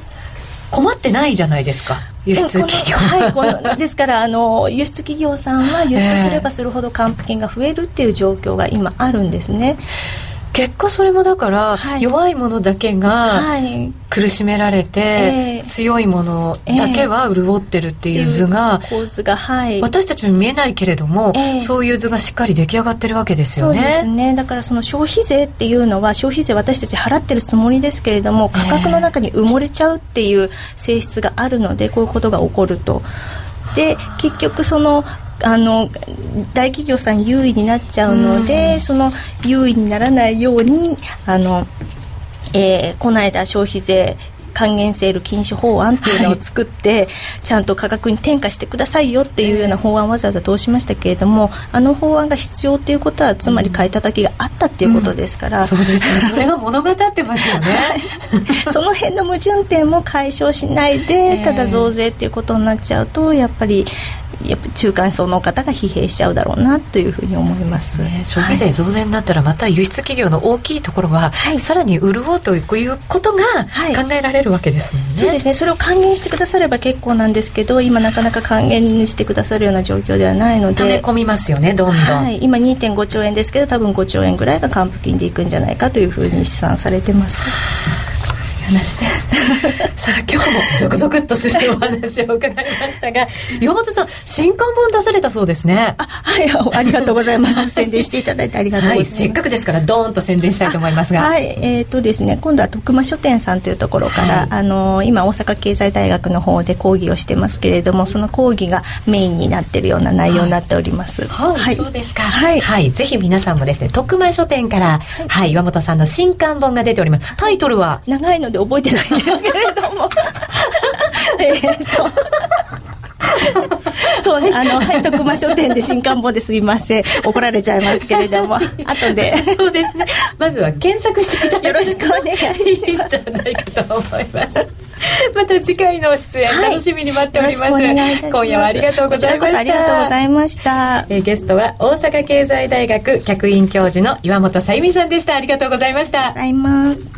困ってないじゃないですか輸出企業、はい、こ
の ですからあの輸出企業さんは輸出すればするほど還付金が増えるっていう状況が今あるんですね。
結果それもだから、はい、弱いものだけが苦しめられて、えー、強いものだけは潤ってるっていう図が、
構図が、はい、
私たちも見えないけれども、えー、そういう図がしっかり出来上がってるわけですよね。
そうですね。だからその消費税っていうのは消費税私たち払ってるつもりですけれども価格の中に埋もれちゃうっていう性質があるのでこういうことが起こると。で結局そのあの大企業さん優位になっちゃうので、うん、その優位にならないようにあの、えー、この間消費税還元セール禁止法案っていうのを作って、はい、ちゃんと価格に転嫁してくださいよっていうような法案をわざわざ通しましたけれどもあの法案が必要っていうことはつまり買い叩きがあったっていうことですから、うん。うん、
そうですね。それが物語ってますよね、はい、
その辺の矛盾点も解消しないで ただ増税っていうことになっちゃうとやっぱりやっぱ中間層の方が疲弊しちゃうだろうなというふうに思います、ね、
消費税増税になったらまた輸出企業の大きいところは、はい、さらに潤うということが考えられるわけですもんね、はい、
そうですね。それを還元してくだされば結構なんですけど今なかなか還元してくださるような状況ではないので。
溜め込みますよねどんどん、は
い、今2.5兆円ですけど多分5兆円ぐらいが還付金でいくんじゃないかというふうに試算されてます
話です。さあ今日も続々とするお話を伺いましたが 岩本さん新刊本出されたそうですね。
あはいありがとうございます。宣伝していただいてありがとうございます、
はい、せっかくですからドーンと宣伝したいと思いますが。
はいえっ、ー、とですね今度は徳間書店さんというところから、はい、あの今大阪経済大学の方で講義をしてますけれどもその講義がメインになっているような内容になっております、
はい、はい、そうですか。はい、はい、ぜひ皆さんもですね徳間書店から、はい、岩本さんの新刊本が出ております。タイトルは？
長いので覚えてないんですけれども えっとそうね、あの、はい、徳間書店で新刊本ですみません。怒られちゃいますけれども、後で。
そうですね。まずは検索していただ。
よろしくお願いします。
いいんじゃないかと思います。また次回の出演、楽しみに待っております。今夜はありがとうございました。
ありがとうございました。
えー、ゲストは大阪経済大学客員教授の岩本さゆみさんでした。ありがとうございました。
ありがとうございます。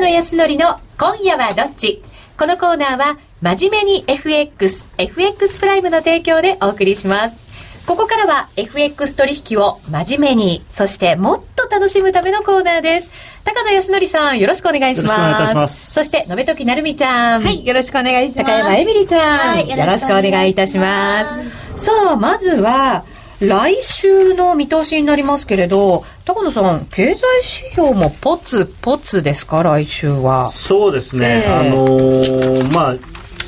野康則の今夜はどっち？このコーナーは真面目に FX、FX プライムの提供でお送りします。ここからは FX 取引を真面目に、そしてもっと楽しむためのコーナーです。高野康則さん、よろしくお願いします。よろしくお願いします。そして、のべときなるみちゃん。
はい、よろしくお願いします。
高山えみりちゃん。はい、よろしくお願いいたします。さあ、まずは、来週の見通しになりますけれど、高野さん、経済指標もポツポツですか、来週は。
そうですね。えー、あのー、まあ、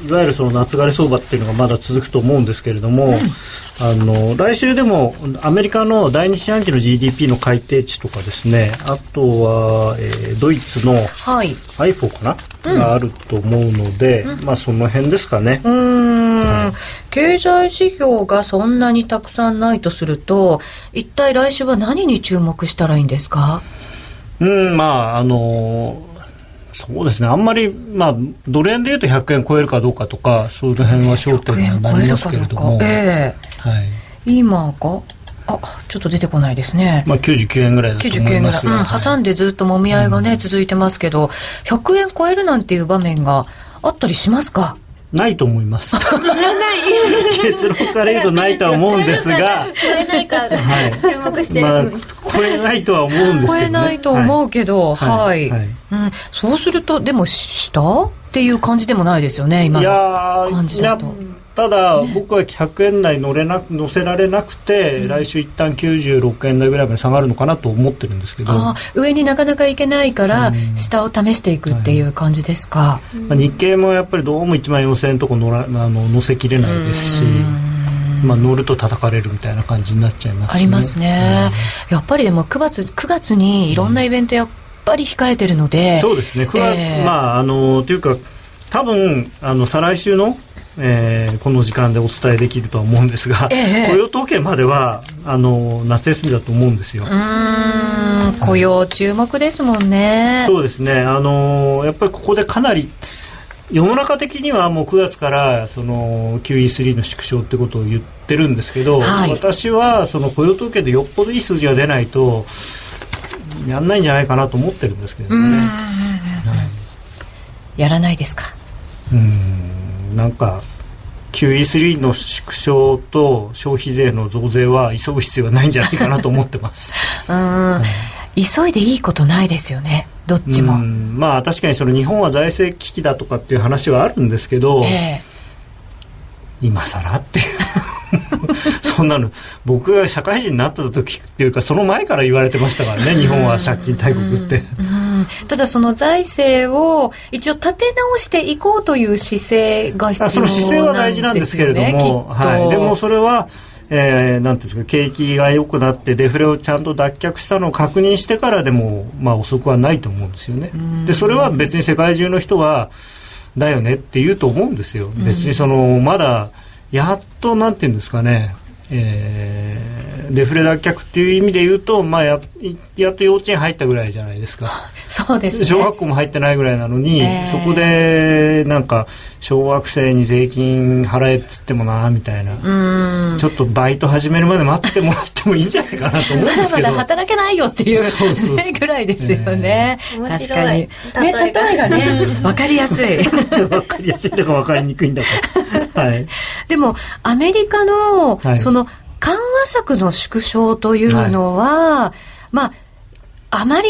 いわゆるその夏枯れ相場っていうのがまだ続くと思うんですけれども、うん、あの来週でもアメリカの第二四半期の GDP の改定値とかですねあとは、えー、ドイツの iPhone かな、はい、があると思うので、うん、まあその辺ですかね。
うん、経済指標がそんなにたくさんないとすると一体来週は何に注目したらいいんですか？
うんまああのそうですね。あんまり、まあ、ドル円でいうと100円超えるかどうかとかその辺は焦点になりますけれども、
えー、はい、今があちょっと出てこないですね、
まあ、99円ぐらいだと思います
が、うん、挟んでずっともみ合いがね、うん、続いてますけど100円超えるなんていう場面があったりしますか？
ないと思います。結論から言うとないとは思うんですが。
超えないか、はい、注目してまあ、
超えないとは思うんですけど、ね、超え
ないと思うけど、はい。はい、うん、そうすると、でも、下？っていう感じでもないですよね、今の感じだと。
ただ、ね、僕は100円台乗れな乗せられなくて、うん、来週一旦96円台ぐらいまで下がるのかなと思ってるんですけど。
上になかなかいけないから、うん、下を試していくっていう感じですか、は
い、まあ、日経もやっぱりどうも1万4000円とこ乗らあの乗せきれないですし。まあ、乗ると叩かれるみたいな感じになっちゃいます、
ね、ありますね、やっぱりでも9月 ,9 月にいろんなイベントやっぱり控えてるので、
そうですね。9月、えー、まああのというか多分あの再来週のえー、この時間でお伝えできるとは思うんですが、え雇用統計まではあの夏休みだと思うんですよ。
うん雇用注目ですもんね。
そうですね。あのやっぱりここでかなり世の中的にはもう9月からその QE3 の縮小ってことを言ってるんですけど、はい、私はその雇用統計でよっぽどいい数字が出ないとやんないんじゃないかなと思ってるんですけどね。はい、
やらないですか。
うん。なんか QE3 の縮小と消費税の増税は急ぐ必要はないんじゃないかなと思ってます。
うん、はい、急いでいいことないですよね。どっちも。
まあ確かにその日本は財政危機だとかっていう話はあるんですけど、えー、今更っていう そんなの僕が社会人になった時っていうかその前から言われてましたからね日本は借金大国って。
ただその財政を一応立て直していこうという姿勢が必要なんですよね。その姿勢は大事なんですけれども、
はい、でもそれはえー、なんていうんですか景気が良くなってデフレをちゃんと脱却したのを確認してからでも、まあ、遅くはないと思うんですよね。でそれは別に世界中の人はだよねって言うと思うんですよ。別にそのまだやっとなんていうんですかね、えー、デフレ脱却っていう意味で言うと、まあや、やっと幼稚園入ったぐらいじゃないですか。
そうです、ね、
小学校も入ってないぐらいなのに、えー、そこでなんか小学生に税金払えっつってもなみたいな。ちょっとバイト始めるまで待ってもらってもいいんじゃないかなと思うんですけど。まだまだ
働けないよっていう そうそうそう。ぐらいですよね、えー、確かに。ね例えがね。分かりやすい。
分かりやすいとか分かりにくいんだかはい、
でもアメリカの、はい、その緩和策の縮小というのは、はい、まああまり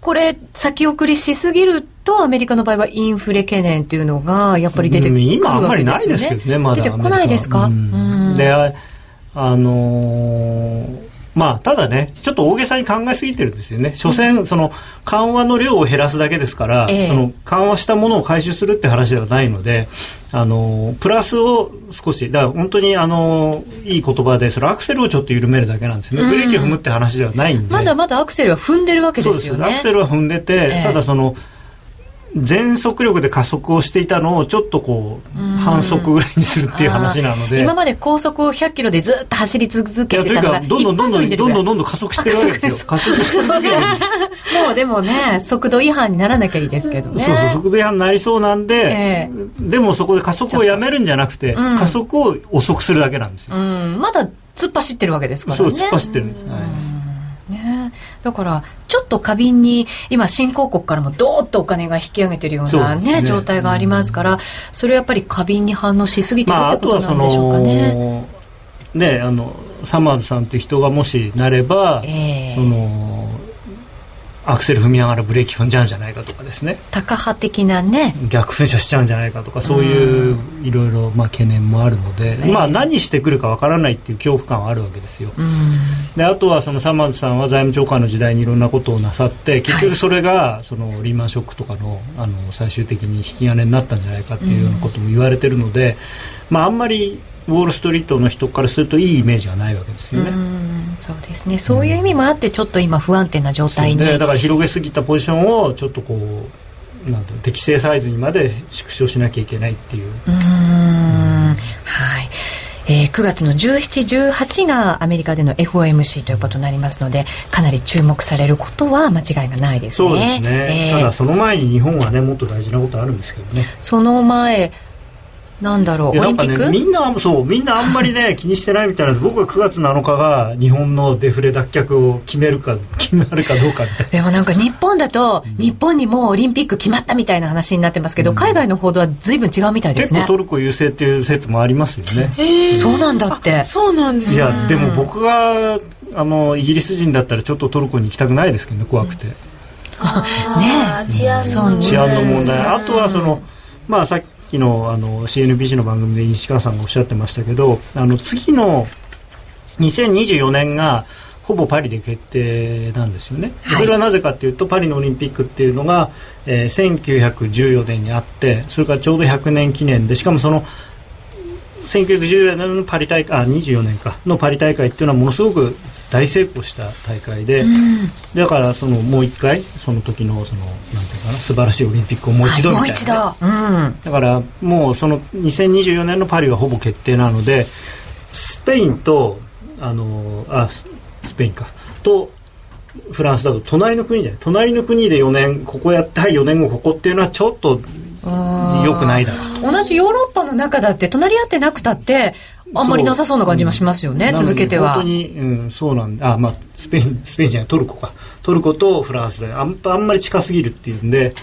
これ先送りしすぎるとアメリカの場合はインフレ懸念というのがやっぱり出てくるわけですよね。今あんまりないですけどね、まだ。出てこないですか、うん、
で、あのーまあ、ただね、ちょっと大げさに考えすぎてるんですよね。所詮、その、緩和の量を減らすだけですから、えその、緩和したものを回収するって話ではないので、あの、プラスを少し、だから本当に、あの、いい言葉で、そのアクセルをちょっと緩めるだけなんですよね。ブレーキを踏むって話ではないんで。
まだまだアクセルは踏んでるわけですよね。
アクセルは踏んでて、え、ただその、全速力で加速をしていたのをちょっとこう反則ぐらいにするっていう話なので。
今まで高速を100キロでずっと走り続けてたのが
どんどんどんどんどんどんどんどん加速してるわけですよ加速し続ける
もうでもね速度違反にならなきゃいいですけどね
そうそう速度違反になりそうなんで、えー、でもそこで加速をやめるんじゃなくて、うん、加速を遅くするだけなんですよ、う
ん、まだ突っ走ってるわけですからね
そう突っ走ってるんです、はい
ね、だからちょっと過敏に今新興国からもどーっとお金が引き上げてるようなね、ね状態がありますから、それはやっぱり過敏に反応しすぎてるってことなんでしょうかね。
まあ、ねあのサマーズさんという人がもしなれば、えー、そのアクセル踏みながらブレーキ踏んじゃうんじゃないかとかですね。
タカ派的なね。
逆噴射しちゃうんじゃないかとかそういういろいろまあ懸念もあるので、まあ何してくるかわからないっていう恐怖感はあるわけですよ、であとはそのサマーズさんは財務長官の時代にいろんなことをなさって結局それがそのリーマンショックとかのあの最終的に引き金になったんじゃないかっていうようなことも言われてるので、まああんまりウォール・ストリートの人からするといいイメージがないわけですよね。
うそうですねそういう意味もあってちょっと今不安定な状態に、
だから広げすぎたポジションをちょっとこうなん適正サイズにまで縮小しなきゃいけないっていう。うん
はいえー、9月の17、18がアメリカでの FOMC ということになりますのでかなり注目されることは間違いがないです
ね。そうですね、えー、ただその前に日本はねもっと大事なことあるんですけどね。
その前なんだろう、オリンピック、
ね、みんなそうみんなあんまりね 気にしてないみたいなんです。僕は9月7日が日本のデフレ脱却を決めるか決まるかどうかみたいな。
でもなんか日本だと、うん、日本にもうオリンピック決まったみたいな話になってますけど、うん、海外の報道は随分違うみたいですね。
結構トルコ優勢っていう説もありますよね。
へえそうなんだって。
そうなんです、ね、
いやでも僕があのイギリス人だったらちょっとトルコに行きたくないですけどね怖くて、ね
治安の問題、
治安の問題。あとはそのまあさっき昨日あの CNBC の番組で石川さんがおっしゃってましたけどあの次の2024年がほぼパリで決定なんですよね、はい、それはなぜかというとパリのオリンピックっていうのが、えー、1914年にあってそれからちょうど100年記念でしかもその1914年のパリ大会あ24年か。のパリ大会っていうのはものすごく大成功した大会で、うん、だからそのもう一回その時のそのなんていうかな素晴らしいオリンピックをもう一度みたいな、はいうん、だからもうその2024年のパリはほぼ決定なのでスペインとあのあスペインか。とフランスだと隣の国じゃない。隣の国で4年ここやってはい4年後ここっていうのはちょっとよくないだろ
う同じヨーロッパの中だって隣り合ってなくたってあんまりなさそうな感じもしますよね、うん、続けては。
本当に、うん、そうなんだ。あまあスペインスペインじゃないトルコか。トルコとフランスであんあんまり近すぎるっていうんで、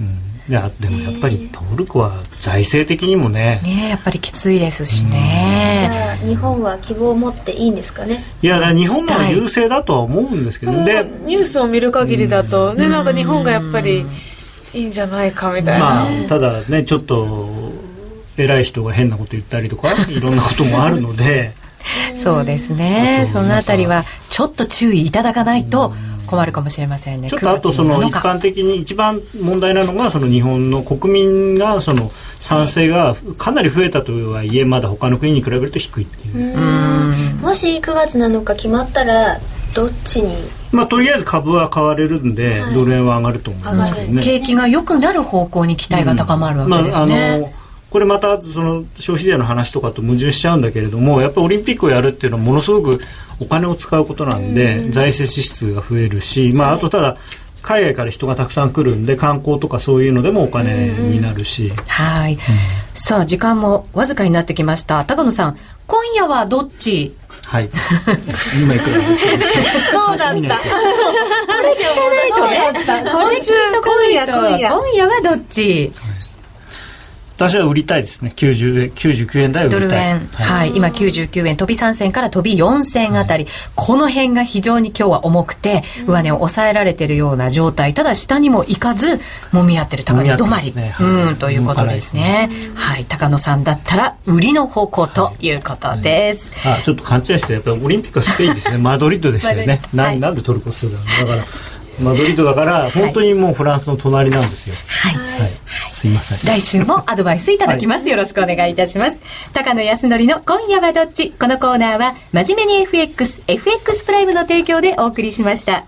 うん、いやでもやっぱりトルコは財政的にもね。
ねやっぱりきついですしね、
じゃあ日本は希望を持っていいんですかね？
いや日本も優勢だとは思うんですけど
でニュースを見る限りだと、ねなんか日本がやっぱり、いいんじゃないかみたいな、ま
あ、ただねちょっと偉い人が変なこと言ったりとか いろんなこともあるので。
そうですね。そのあたりはちょっと注意いただかないと困るかもしれませんね。
ちょっとあとその一般的に一番問題なのがその日本の国民がその賛成がかなり増えたとはいえまだ他の国に比べると低いっていう。
もし9月7日決まったらどっちに？
まあ、とりあえず株は買われるんで、はい、ドル円は上がると思いますけどね。
景気が良くなる方向に期待が高まるわけですね、うんまあ、あの
これまたその消費税の話とかと矛盾しちゃうんだけれどもやっぱりオリンピックをやるっていうのはものすごくお金を使うことなんで、うん、財政支出が増えるし、まあ、あとただ海外から人がたくさん来るんで観光とかそういうのでもお金になるし、
はい、うん、さあ時間もわずかになってきました。高野さん今夜はどっち
はい。今いくらです
そうだった。これ聞かない
とね。今週今夜今夜はどっち？
私は売りたいですね。90円99円台を売りたい。ドル円、
はい、はい、今99円。飛び3銭から飛び4銭あたり、はい、この辺が非常に今日は重くて、上値を抑えられているような状態。ただ下にも行かずもみ合ってる高値。止まり、ね、うん、ということですね、ね、はい。高野さんだったら売りの方向ということです、
はい、あちょっと勘違いしてやっぱりオリンピックはスペインですね。マドリッドでしたよね。な,、ん、なんでトルコするのだからマドリードだから本当にもうフランスの隣なんですよ。はい、はい、すいません。
来週もアドバイスいただきます、はい、よろしくお願いいたします。高野康則の今夜はどっち？このコーナーは真面目に FXFX プライムの提供でお送りしました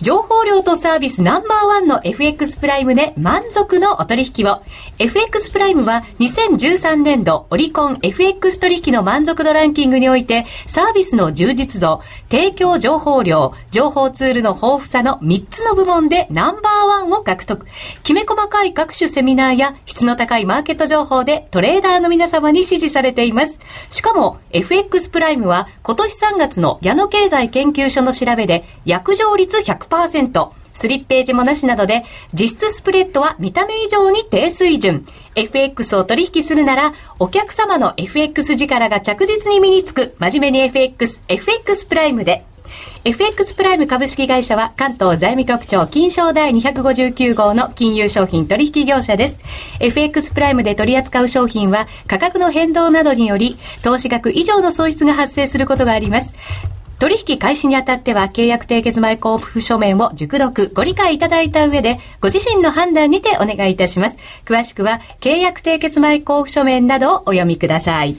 情報量とサービスナンバーワンの FX プライムで満足のお取引を。FX プライムは2013年度オリコン FX 取引の満足度ランキングにおいてサービスの充実度、提供情報量、情報ツールの豊富さの3つの部門でナンバーワンを獲得。きめ細かい各種セミナーや質の高いマーケット情報でトレーダーの皆様に支持されています。しかも FX プライムは今年3月の矢野経済研究所の調べで約定率100%、スリッページもなしなどで、実質スプレッドは見た目以上に低水準。FX を取引するなら、お客様の FX 力が着実に身につく、真面目に FX、FX プライムで。FX プライム株式会社は関東財務局長金賞第259号の金融商品取引業者です。FX プライムで取り扱う商品は価格の変動などにより投資額以上の損失が発生することがあります。取引開始にあたっては契約締結前交付書面を熟読、ご理解いただいた上で、ご自身の判断にてお願いいたします。詳しくは、契約締結前交付書面などをお読みください。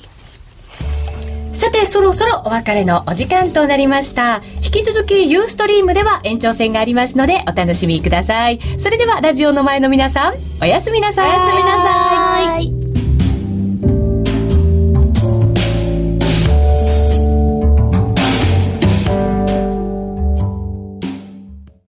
さて、そろそろお別れのお時間となりました。引き続き、ユーストリームでは延長戦がありますので、お楽しみください。それでは、ラジオの前の皆さん、おやすみなさい。お
やすみなさい。